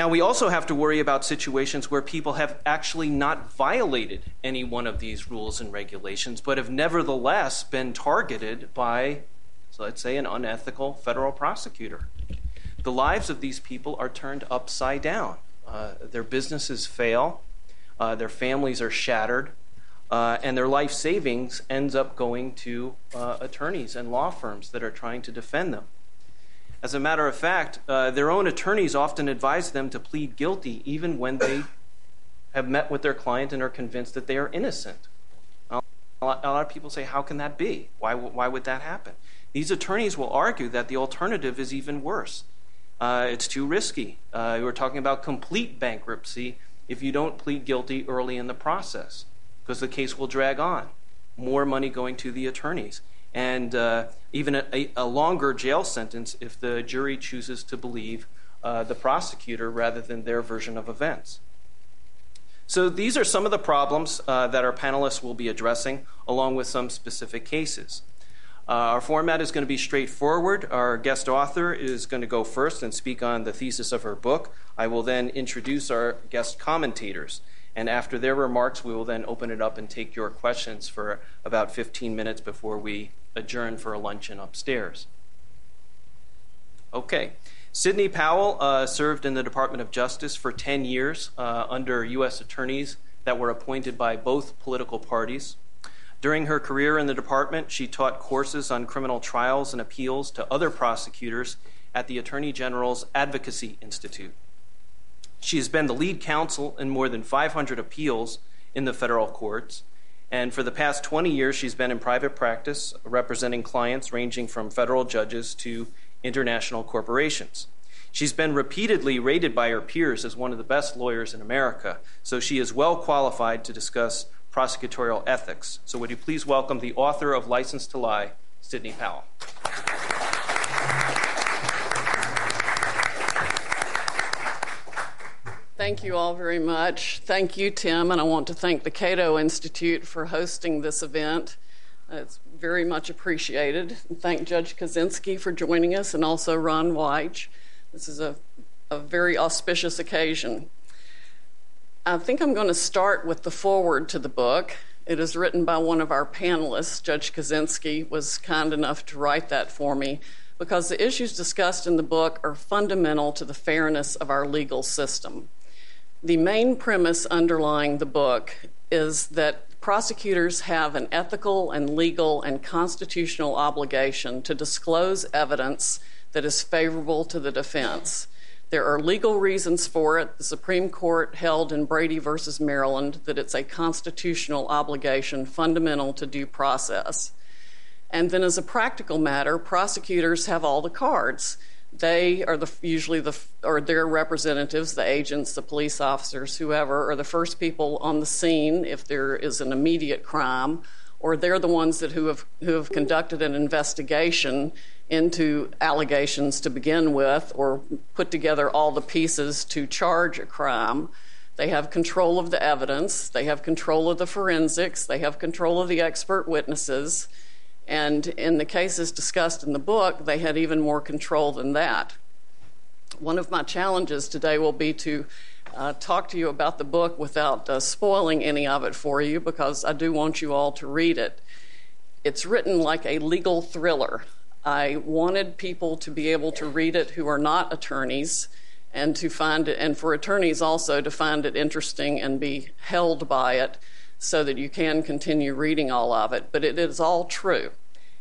Now, we also have to worry about situations where people have actually not violated any one of these rules and regulations, but have nevertheless been targeted by, let's say, an unethical federal prosecutor. The lives of these people are turned upside down. Uh, their businesses fail, uh, their families are shattered, uh, and their life savings ends up going to uh, attorneys and law firms that are trying to defend them. As a matter of fact, uh, their own attorneys often advise them to plead guilty even when they have met with their client and are convinced that they are innocent. A lot, of people say, How can that be? Why, why would that happen? These attorneys will argue that the alternative is even worse. Uh, it's too risky. Uh, we're talking about complete bankruptcy if you don't plead guilty early in the process because the case will drag on. More money going to the attorneys. And uh, even a, longer jail sentence if the jury chooses to believe uh, the prosecutor rather than their version of events. So these are some of the problems uh, that our panelists will be addressing, along with some specific cases. Our format is going to be straightforward. Our guest author is going to go first and speak on the thesis of her book. I will then introduce our guest commentators. And after their remarks, we will then open it up and take your questions for about 15 minutes before we adjourn for a luncheon upstairs. Okay. Sidney Powell uh, served in the Department of Justice for 10 years uh, under U.S. attorneys that were appointed by both political parties. During her career in the department, she taught courses on criminal trials and appeals to other prosecutors at the Attorney General's Advocacy Institute. She has been the lead counsel in more than 500 appeals in the federal courts, and for the past 20 years, she's been in private practice representing clients ranging from federal judges to international corporations. She's been repeatedly rated by her peers as one of the best lawyers in America, so she is well qualified to discuss prosecutorial ethics. So, would you please welcome the author of License to Lie, Sidney Powell? Thank you all very much. Thank you, Tim, and I want to thank the Cato Institute for hosting this event. It's very much appreciated. And thank Judge Kozinski for joining us and also Ron Weich. This is a, a very auspicious occasion. I think I'm going to start with the foreword to the book. It is written by one of our panelists. Judge Kozinski was kind enough to write that for me because the issues discussed in the book are fundamental to the fairness of our legal system. The main premise underlying the book is that prosecutors have an ethical and legal and constitutional obligation to disclose evidence that is favorable to the defense. There are legal reasons for it. The Supreme Court held in Brady versus Maryland that it's a constitutional obligation fundamental to due process. And then, as a practical matter, prosecutors have all the cards they are the usually the or their representatives, the agents, the police officers, whoever, are the first people on the scene if there is an immediate crime, or they're the ones that who have who have conducted an investigation into allegations to begin with, or put together all the pieces to charge a crime. They have control of the evidence. They have control of the forensics. They have control of the expert witnesses. And in the cases discussed in the book, they had even more control than that. One of my challenges today will be to uh, talk to you about the book without uh, spoiling any of it for you because I do want you all to read it. It's written like a legal thriller. I wanted people to be able to read it who are not attorneys and to find it, and for attorneys also to find it interesting and be held by it so that you can continue reading all of it. But it is all true.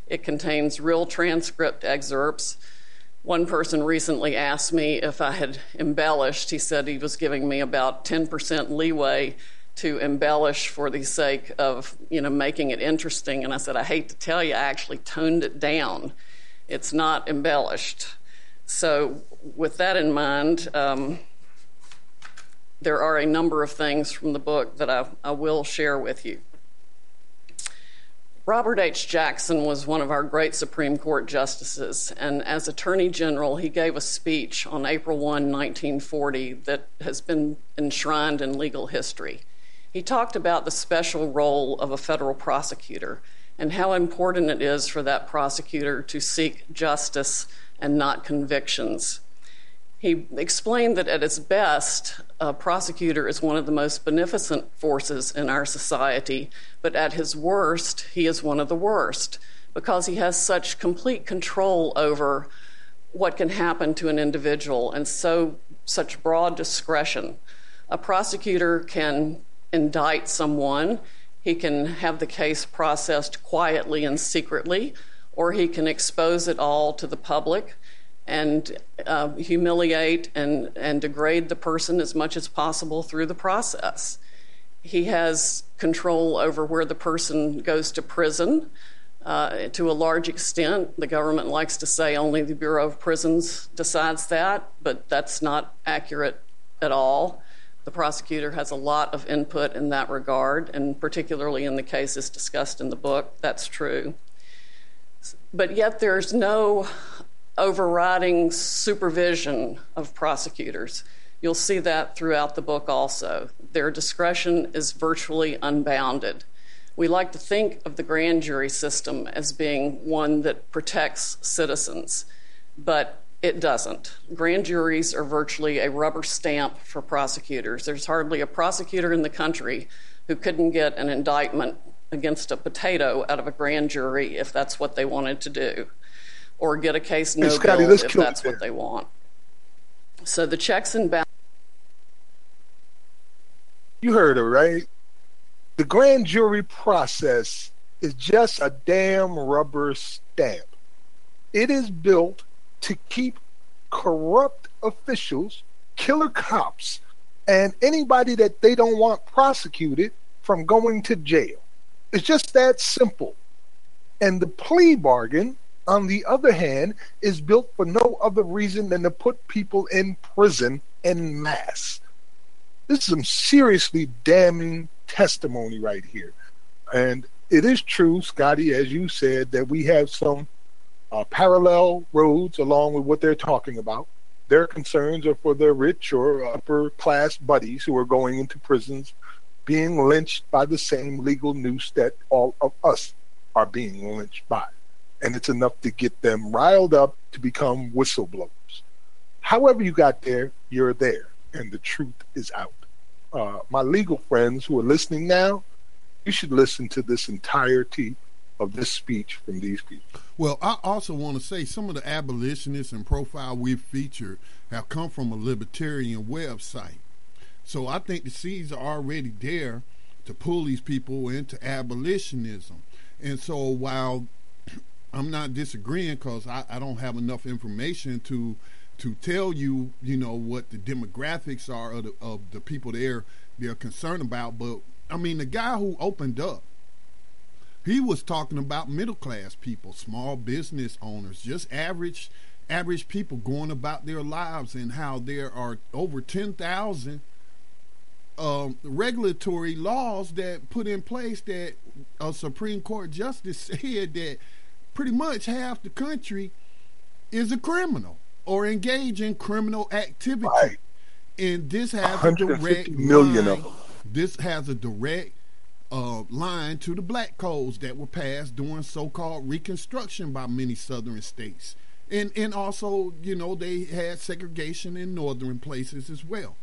It contains real transcript excerpts. One person recently asked me if I had embellished. He said he was giving me about 10% leeway to embellish for the sake of, you know, making it interesting. And I said, I hate to tell you, I actually toned it down. It's not embellished. So, with that in mind, um, there are a number of things from the book that I, I will share with you. Robert H. Jackson was one of our great Supreme Court justices, and as Attorney General, he gave a speech on April 1, 1940, that has been enshrined in legal history. He talked about the special role of a federal prosecutor and how important it is for that prosecutor to seek justice and not convictions. He explained that at its best, prosecutor is one of the most beneficent forces in our society, but at his worst, he is one of the worst because he has such complete control over what can happen to an individual and so such broad discretion. A prosecutor can indict someone, he can have the case processed quietly and secretly, or he can expose it all to the public and uh, humiliate and, degrade the person as much as possible through the process. He has control over where the person goes to prison. Uh, to a large extent, the government likes to say only the Bureau of Prisons decides that, but that's not accurate at all. The prosecutor has a lot of input in that regard, and particularly in the cases discussed in the book, that's true. but yet there's no overriding supervision of prosecutors. You'll see that throughout the book also. Their discretion is virtually unbounded. We like to think of the grand jury system as being one that protects citizens, but it doesn't. Grand juries are virtually a rubber stamp for prosecutors. There's hardly a prosecutor in the country who couldn't get an indictment against a potato out of a grand jury if that's what they wanted to do, or get a case no bill if that's what they want. So the checks and balances. You heard her, right? The grand jury process is just a damn rubber stamp. It is built to keep corrupt officials, killer cops, and anybody that they don't want prosecuted from going to jail. It's just that simple. And the plea bargain, on the other hand, is built for no other reason than to put people in prison en masse. This is some seriously damning testimony right here. And it is true, Scotty, as you said, that we have some uh, parallel roads along with what they're talking about. Their concerns are for their rich or upper class buddies who are going into prisons being lynched by the same legal noose that all of us are being lynched by. And it's enough to get them riled up to become whistleblowers. However, you got there, you're there, and the truth is out. Uh, my legal friends who are listening now, you should listen to this entirety of this speech from these people. Well, I also want to say some of the abolitionists and profile we've featured have come from a libertarian website. So I think the seeds are already there to pull these people into abolitionism. And so while I'm not disagreeing because I, I don't have enough information to to tell you, you know, what the demographics are of the, of the people they're they're concerned about. But I mean, the guy who opened up, he was talking about middle class people, small business owners, just average average people going about their lives, and how there are over ten thousand um, regulatory laws that put in place that a Supreme Court justice said that pretty much half the country is a criminal or engage in criminal activity. Right. And this has a direct million line, This has a direct uh, line to the black codes that were passed during so-called Reconstruction by many southern states, and and also you know they had segregation in northern places as well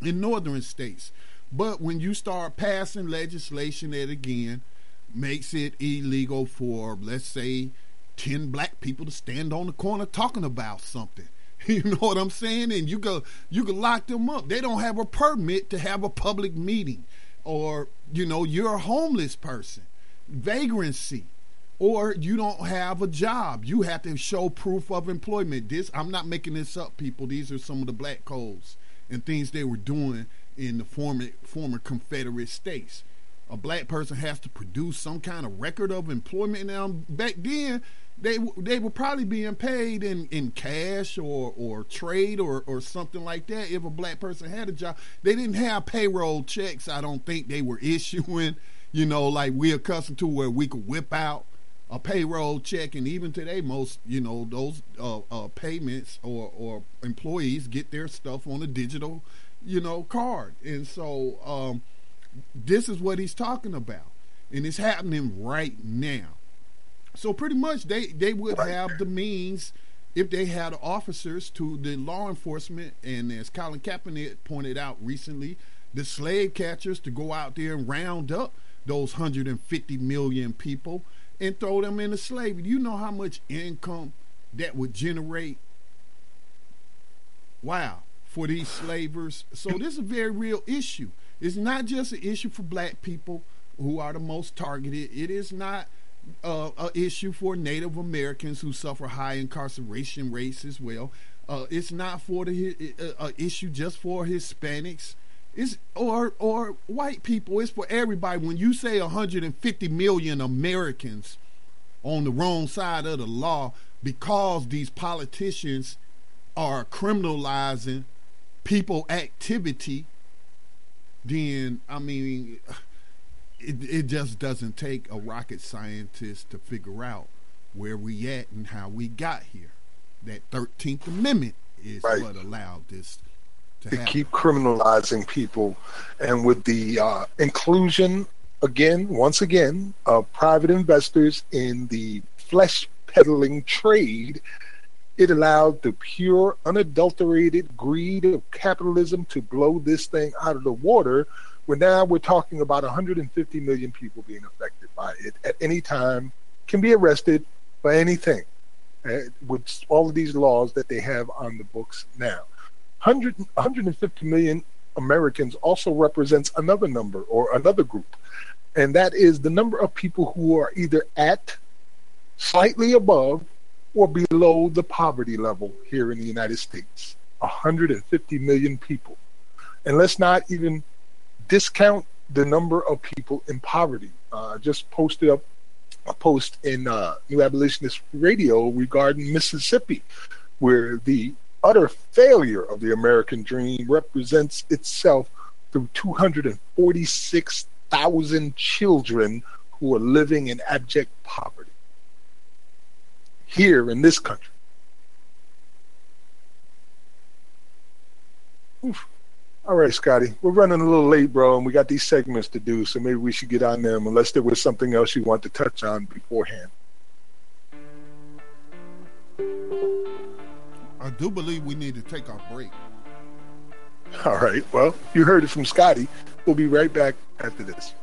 in northern states. But when you start passing legislation that again makes it illegal for, let's say, 10 black people to stand on the corner talking about something. You know what I'm saying? And you go you can lock them up. They don't have a permit to have a public meeting. Or, you know, you're a homeless person. Vagrancy. Or you don't have a job. You have to show proof of employment. This I'm not making this up, people. These are some of the black codes and things they were doing in the former former Confederate states. A black person has to produce some kind of record of employment. Now back then, they they were probably being paid in, in cash or, or trade or, or something like that. If a black person had a job, they didn't have payroll checks. I don't think they were issuing. You know, like we're accustomed to, where we could whip out a payroll check, and even today, most you know those uh, uh, payments or or employees get their stuff on a digital, you know, card, and so um, this is what he's talking about, and it's happening right now. So pretty much, they they would have the means if they had officers to the law enforcement, and as Colin Kaepernick pointed out recently, the slave catchers to go out there and round up those 150 million people and throw them into slavery. You know how much income that would generate? Wow, for these slavers. So this is a very real issue. It's not just an issue for black people who are the most targeted. It is not uh, an issue for Native Americans who suffer high incarceration rates as well. Uh, it's not for the uh, issue just for Hispanics. It's or or white people. It's for everybody. When you say 150 million Americans on the wrong side of the law because these politicians are criminalizing people activity, then I mean, it, it just doesn't take a rocket scientist to figure out where we at and how we got here. That 13th Amendment is right. what allowed this to, to keep criminalizing people. And with the uh, inclusion, again, once again, of private investors in the flesh peddling trade, it allowed the pure, unadulterated greed of capitalism to blow this thing out of the water. When now we're talking about 150 million people being affected by it at any time, can be arrested for anything uh, with all of these laws that they have on the books now. 100, 150 million Americans also represents another number or another group, and that is the number of people who are either at, slightly above, or below the poverty level here in the United States. 150 million people. And let's not even discount the number of people in poverty. Uh, just posted up a post in uh, New Abolitionist Radio regarding Mississippi, where the utter failure of the American dream represents itself through 246,000 children who are living in abject poverty here in this country. Oof. All right, Scotty, we're running a little late, bro, and we got these segments to do, so maybe we should get on them unless there was something else you want to touch on beforehand. I do believe we need to take our break. All right, well, you heard it from Scotty. We'll be right back after this.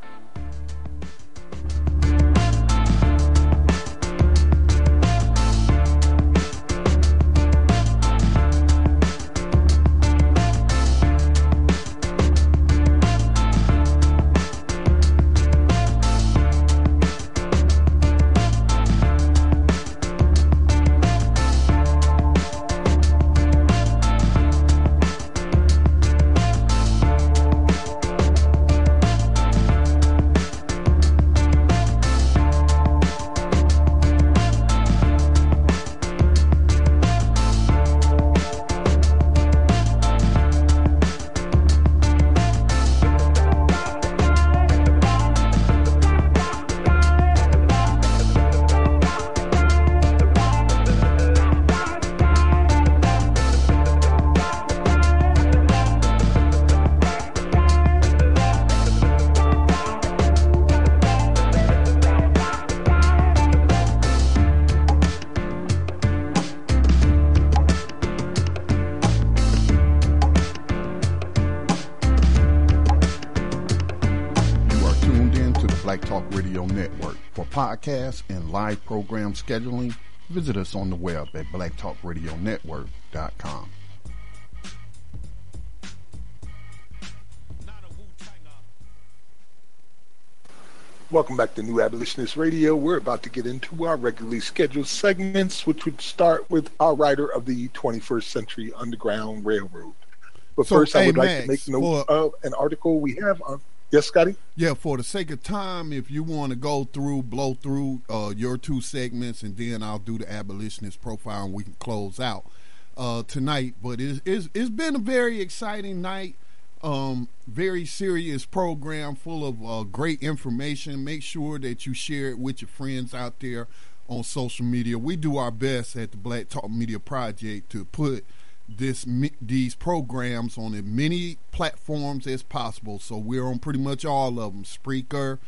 Podcasts and live program scheduling, visit us on the web at blacktalkradionetwork.com. Welcome back to New Abolitionist Radio. We're about to get into our regularly scheduled segments, which would start with our writer of the 21st Century Underground Railroad. But so, first, I would Max, like to make note for, of an article we have on Yes, Scotty. Yeah, for the sake of time, if you want to go through, blow through uh, your two segments, and then I'll do the abolitionist profile, and we can close out uh, tonight. But it's, it's, it's been a very exciting night. Um, very serious program full of uh, great information. Make sure that you share it with your friends out there on social media. We do our best at the Black Talk Media Project to put this these programs on as many platforms as possible. So we're on pretty much all of them: Spreaker,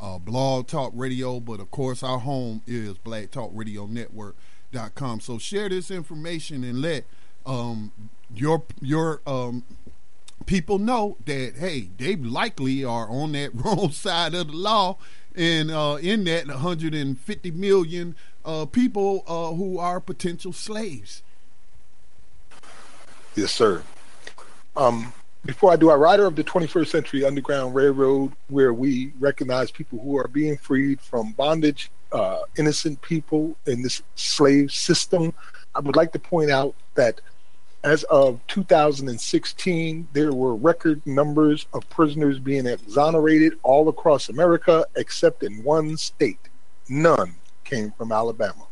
uh, Blog Talk Radio, but of course our home is Black Talk Radio Network.com. So share this information and let um, your your um, people know that hey, they likely are on that wrong side of the law, and uh, in that 150 million uh, people uh, who are potential slaves. Yes, sir. Um, before I do, our rider of the 21st Century Underground Railroad, where we recognize people who are being freed from bondage, uh, innocent people in this slave system. I would like to point out that as of 2016, there were record numbers of prisoners being exonerated all across America, except in one state. None came from Alabama.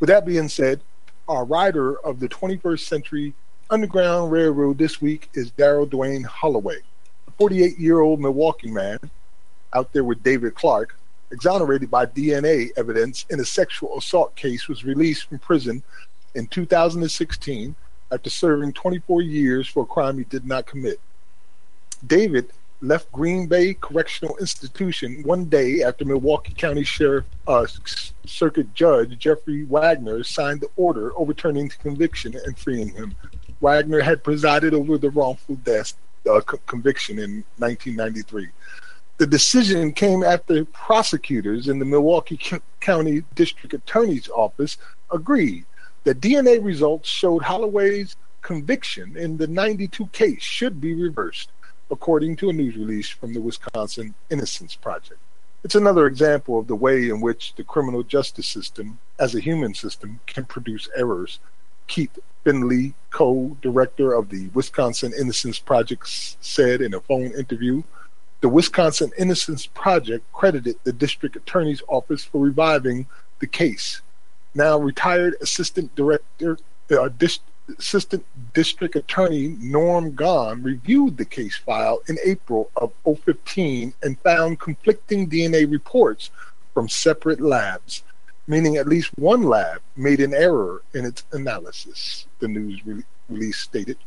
With that being said, our rider of the 21st Century Underground Railroad this week is Daryl Dwayne Holloway, a 48 year old Milwaukee man out there with David Clark, exonerated by DNA evidence in a sexual assault case, was released from prison in 2016 after serving 24 years for a crime he did not commit. David left Green Bay Correctional Institution one day after Milwaukee County Sheriff uh, Circuit Judge Jeffrey Wagner signed the order overturning the conviction and freeing him. Wagner had presided over the wrongful death uh, co- conviction in 1993. The decision came after prosecutors in the Milwaukee County District Attorney's Office agreed that DNA results showed Holloway's conviction in the 92 case should be reversed, according to a news release from the Wisconsin Innocence Project. It's another example of the way in which the criminal justice system, as a human system, can produce errors. Keith Findley, co director of the Wisconsin Innocence Project, said in a phone interview the Wisconsin Innocence Project credited the district attorney's office for reviving the case. Now retired assistant director, uh, assistant district attorney Norm Gahn reviewed the case file in April of 015 and found conflicting DNA reports from separate labs, meaning at least one lab made an error in its analysis, the news re- release stated.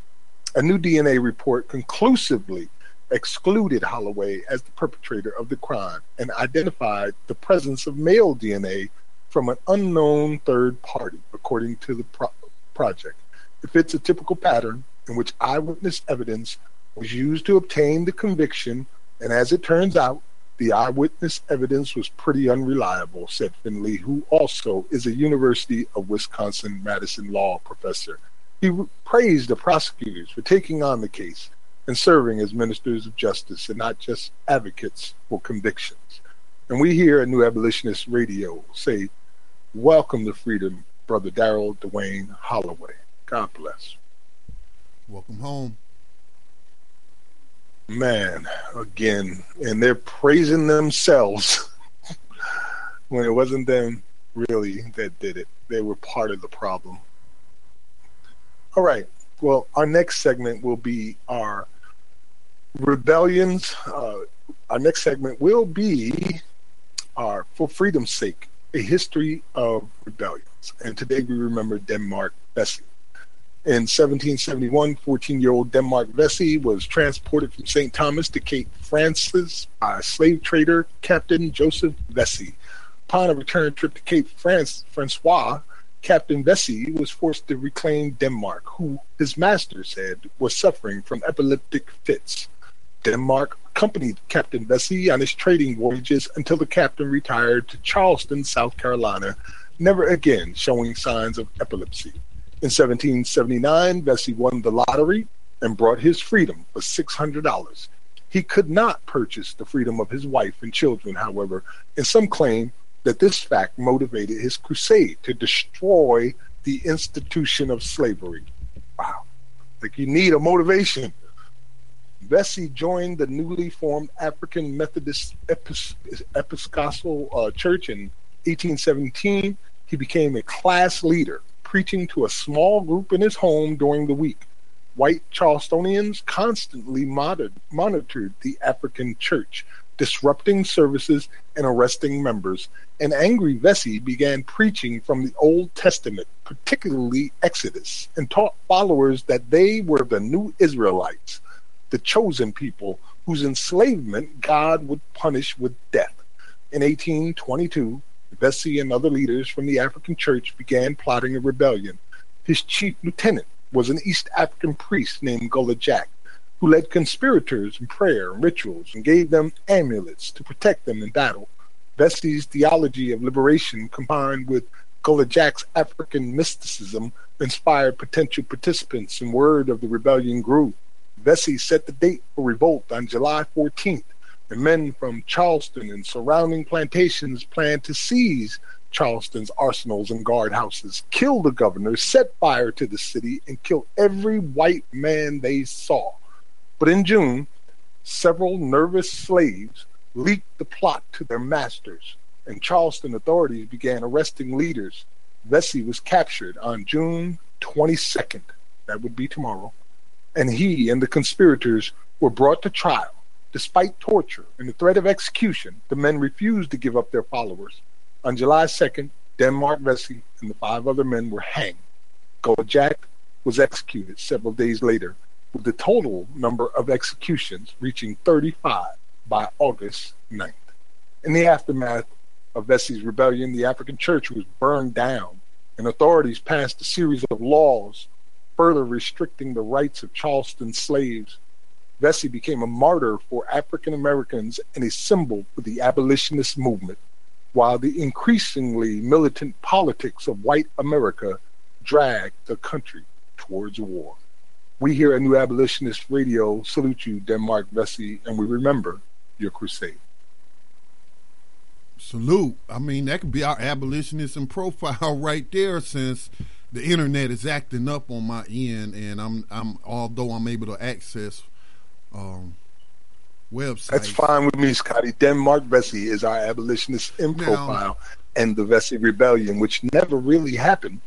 A new DNA report conclusively excluded Holloway as the perpetrator of the crime and identified the presence of male DNA from an unknown third party, according to the pro- project. It fits a typical pattern in which eyewitness evidence was used to obtain the conviction, and as it turns out, the eyewitness evidence was pretty unreliable, said Findley, who also is a University of Wisconsin Madison law professor. He praised the prosecutors for taking on the case and serving as ministers of justice and not just advocates for convictions. And we here at New Abolitionist Radio say, Welcome to freedom, Brother Daryl Dwayne Holloway. God bless. Welcome home. Man, again, and they're praising themselves when it wasn't them really that did it. They were part of the problem. All right. Well, our next segment will be our rebellions. Uh, our next segment will be our For Freedom's Sake, a history of rebellions. And today we remember Denmark Vesey. In 1771, 14 year old Denmark Vesey was transported from St. Thomas to Cape Francis by slave trader Captain Joseph Vesey. Upon a return trip to Cape France, Francois, Captain Vesey was forced to reclaim Denmark, who his master said was suffering from epileptic fits. Denmark accompanied Captain Vesey on his trading voyages until the captain retired to Charleston, South Carolina, never again showing signs of epilepsy. In 1779, Vesey won the lottery and brought his freedom for $600. He could not purchase the freedom of his wife and children, however, and some claim that this fact motivated his crusade to destroy the institution of slavery. Wow. Like you need a motivation. Vesey joined the newly formed African Methodist Epis- Episcopal uh, Church in 1817. He became a class leader, preaching to a small group in his home during the week. White Charlestonians constantly monitored, the African church, disrupting services and arresting members. An angry Vesey began preaching from the Old Testament, particularly Exodus, and taught followers that they were the new Israelites, the chosen people whose enslavement God would punish with death. In 1822, Vesey and other leaders from the African church began plotting a rebellion. His chief lieutenant was an East African priest named Gullah Jack, who led conspirators in prayer and rituals and gave them amulets to protect them in battle. Vesey's theology of liberation combined with Gullah Jack's African mysticism inspired potential participants and word of the rebellion grew. Vesey set the date for revolt on July 14th, and men from Charleston and surrounding plantations planned to seize Charleston's arsenals and guardhouses, kill the governor, set fire to the city, and kill every white man they saw. But in June, several nervous slaves leaked the plot to their masters, and Charleston authorities began arresting leaders. Vesey was captured on June 22nd, that would be tomorrow, and he and the conspirators were brought to trial. Despite torture and the threat of execution, the men refused to give up their followers. On July 2nd, Denmark Vesey and the five other men were hanged. Jack was executed several days later, with the total number of executions reaching 35 by August 9th. In the aftermath of Vesey's rebellion, the African church was burned down, and authorities passed a series of laws further restricting the rights of Charleston slaves Vesey became a martyr for African Americans and a symbol for the abolitionist movement, while the increasingly militant politics of white America dragged the country towards war. We here at New Abolitionist Radio salute you, Denmark Vesey, and we remember your crusade. Salute. I mean, that could be our abolitionism profile right there since the internet is acting up on my end and I'm I'm although I'm able to access um, website. That's fine with me, Scotty. Denmark Vesey is our abolitionist in now, profile, and the Vesey Rebellion, which never really happened,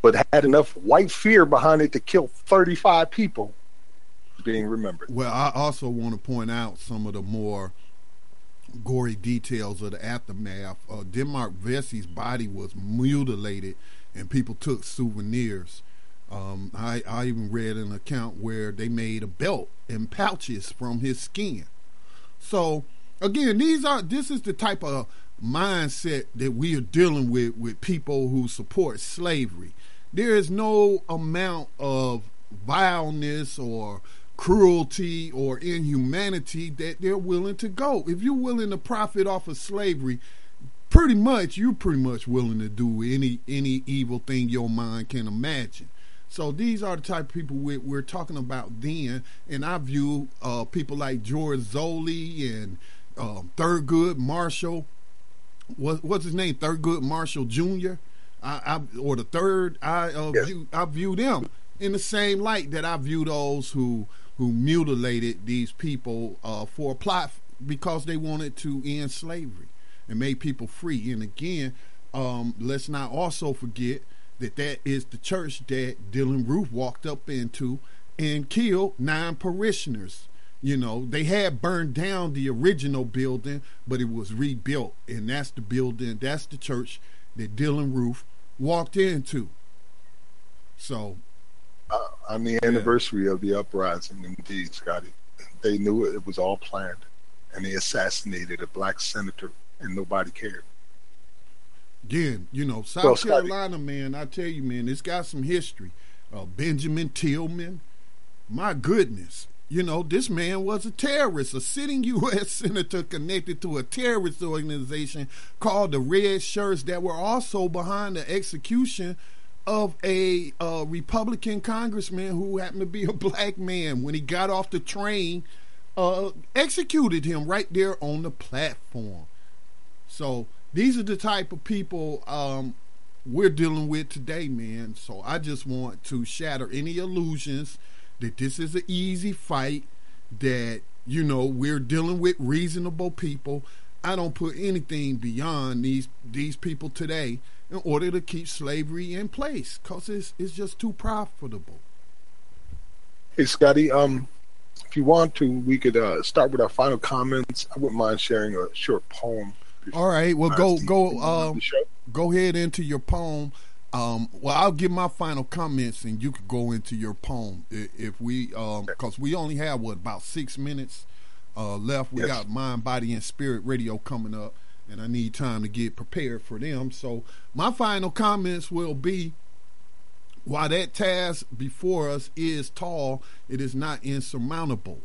but had enough white fear behind it to kill 35 people, being remembered. Well, I also want to point out some of the more gory details of the aftermath. Uh, Denmark Vesey's body was mutilated, and people took souvenirs. Um, I, I even read an account where they made a belt and pouches from his skin. So again, these are this is the type of mindset that we are dealing with with people who support slavery. There is no amount of vileness or cruelty or inhumanity that they're willing to go. If you're willing to profit off of slavery, pretty much you're pretty much willing to do any any evil thing your mind can imagine. So these are the type of people we're, we're talking about then, and I view uh, people like George Zoley and um, Thurgood Marshall. What, what's his name? Thurgood Marshall Jr. I, I, or the third. I uh, yes. view I view them in the same light that I view those who who mutilated these people uh, for a plot because they wanted to end slavery and made people free. And again, um, let's not also forget that that is the church that Dylann Roof walked up into and killed nine parishioners. You know, they had burned down the original building, but it was rebuilt, and that's the building, that's the church that Dylann Roof walked into. So, uh, on the anniversary yeah. of the uprising, indeed, Scotty, they knew it, it was all planned, and they assassinated a black senator, and nobody cared. Again, you know, South well, Carolina, man, I tell you, man, it's got some history. Uh, Benjamin Tillman, my goodness, you know, this man was a terrorist, a sitting U.S. senator connected to a terrorist organization called the Red Shirts that were also behind the execution of a uh, Republican congressman who happened to be a black man when he got off the train, uh, executed him right there on the platform. So these are the type of people um, we're dealing with today, man. So I just want to shatter any illusions that this is an easy fight, that, you know, we're dealing with reasonable people. I don't put anything beyond these these people today in order to keep slavery in place because it's, it's just too profitable. Hey, Scotty, um, if you want to, we could uh, start with our final comments. I wouldn't mind sharing a short poem all right. Well, go go um, go ahead into your poem. Um, well, I'll give my final comments, and you could go into your poem if we, because um, we only have what about six minutes uh, left. We yes. got mind, body, and spirit radio coming up, and I need time to get prepared for them. So my final comments will be: while that task before us is tall, it is not insurmountable.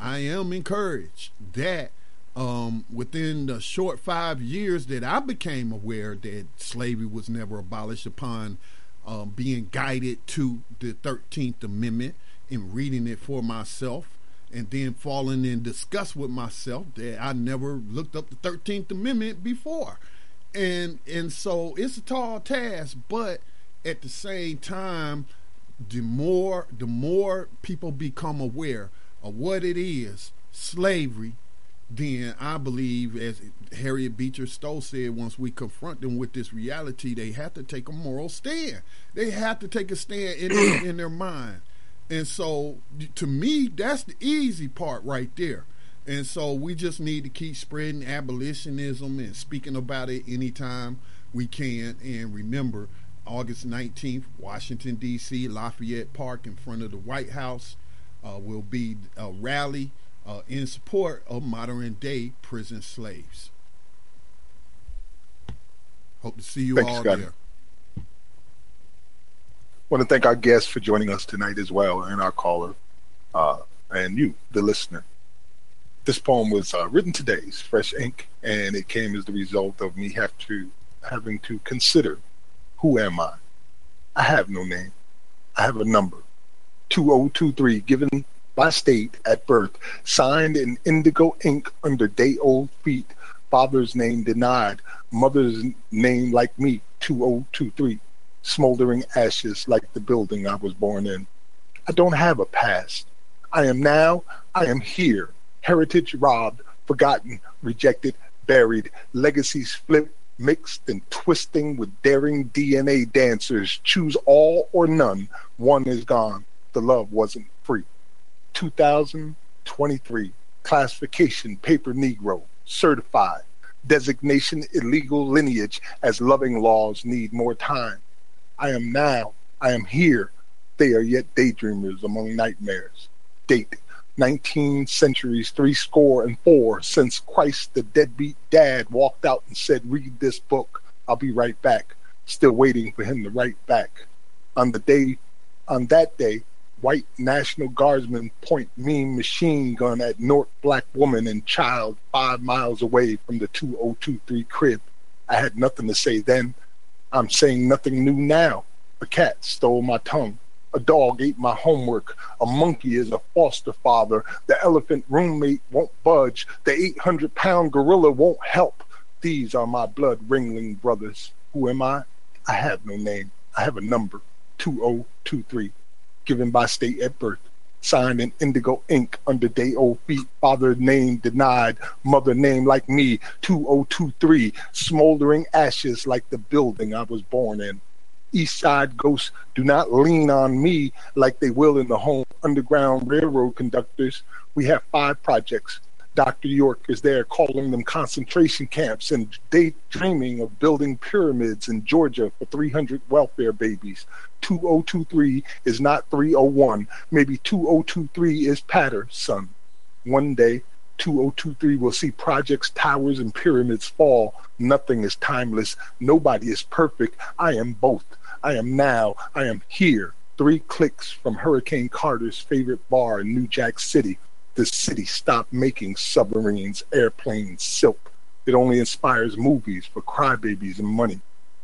I am encouraged that um, within the short five years that I became aware that slavery was never abolished upon um, being guided to the 13th Amendment and reading it for myself and then falling in disgust with myself that I never looked up the 13th Amendment before. And and so it's a tall task, but at the same time, the more the more people become aware of what it is, slavery, then I believe, as Harriet Beecher Stowe said, once we confront them with this reality, they have to take a moral stand. They have to take a stand in their, in their mind. And so, to me, that's the easy part right there. And so we just need to keep spreading abolitionism and speaking about it anytime we can. And remember, August 19th, Washington, D.C., Lafayette Park in front of the White House uh, will be a rally uh, in support of modern day prison slaves. Hope to see you Thanks, all Scott. there. I want to thank our guests for joining us tonight as well, and our caller, uh, and you, the listener. This poem was uh, written today's fresh ink, and it came as the result of me have to having to consider who am I? I have no name. I have a number. 2023 given by state at birth, signed in indigo ink under day old feet, father's name denied, mother's name like me, 2023, smoldering ashes like the building I was born in. I don't have a past. I am now, I am here, heritage robbed, forgotten, rejected, buried, legacies flipped, mixed and twisting with daring DNA dancers. Choose all or none. One is gone. The love wasn't free. 2023. Classification paper Negro. Certified. Designation illegal lineage as loving laws need more time. I am now. I am here. They are yet daydreamers among nightmares. Date 19 centuries, three score and four, since Christ the deadbeat dad walked out and said, Read this book. I'll be right back. Still waiting for him to write back. On the day, on that day, white National Guardsmen point mean machine gun at North black woman and child five miles away from the 2023 crib. I had nothing to say then. I'm saying nothing new now. A cat stole my tongue. A dog ate my homework. A monkey is a foster father. The elephant roommate won't budge. The 800 pound gorilla won't help. These are my blood ringling brothers. Who am I? I have no name. I have a number 2023, given by state at birth. Signed in indigo ink under day old feet. Father name denied. Mother name like me. 2023. Smoldering ashes like the building I was born in. East Side ghosts do not lean on me like they will in the home Underground Railroad conductors. We have five projects. Dr. York is there calling them concentration camps and daydreaming of building pyramids in Georgia for 300 welfare babies. 2023 is not 301. Maybe 2023 is patter, son. One day, 2023 will see projects, towers, and pyramids fall. Nothing is timeless. Nobody is perfect. I am both. I am now. I am here. Three clicks from Hurricane Carter's favorite bar in New Jack City. The city stopped making submarines, airplanes, silk. It only inspires movies for crybabies and money.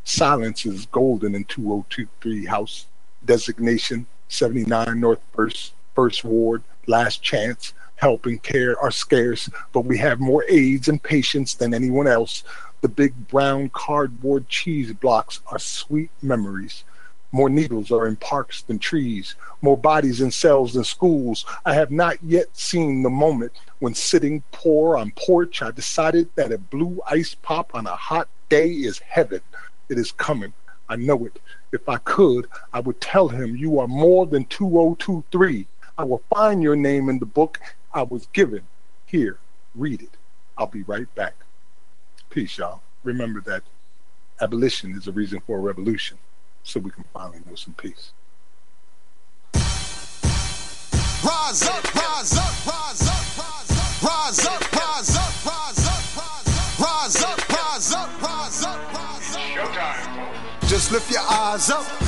Silence is golden in 2023 House. Designation 79 North First, First Ward, Last Chance. Help and care are scarce, but we have more aids and patients than anyone else. The big brown cardboard cheese blocks are sweet memories. More needles are in parks than trees, more bodies in cells than schools. I have not yet seen the moment when sitting poor on porch, I decided that a blue ice pop on a hot day is heaven. It is coming. I know it. If I could, I would tell him you are more than 2023. I will find your name in the book I was given. Here, read it. I'll be right back. Peace, y'all. Remember that abolition is a reason for a revolution so we can finally know some peace. Rise up, rise up, rise up, rise up, rise up, lift your eyes up,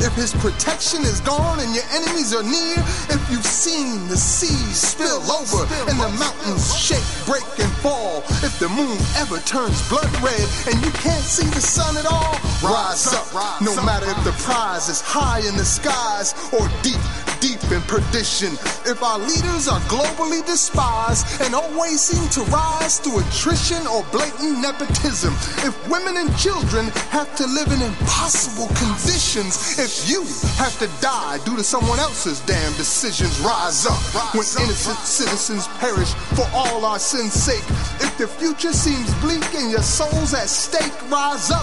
If his protection is gone and your enemies are near. If you've seen the seas spill over and the mountains shake, break, and fall. If the moon ever turns blood red and you can't see the sun at all. Rise up. No matter if the prize is high in the skies or deep deep in perdition. If our leaders are globally despised and always seem to rise through attrition or blatant nepotism, if women and children have to live in impossible conditions, if you have to die due to someone else's damn decisions, rise up when innocent citizens perish for all our sins' sake. If the future seems bleak and your soul's at stake, rise up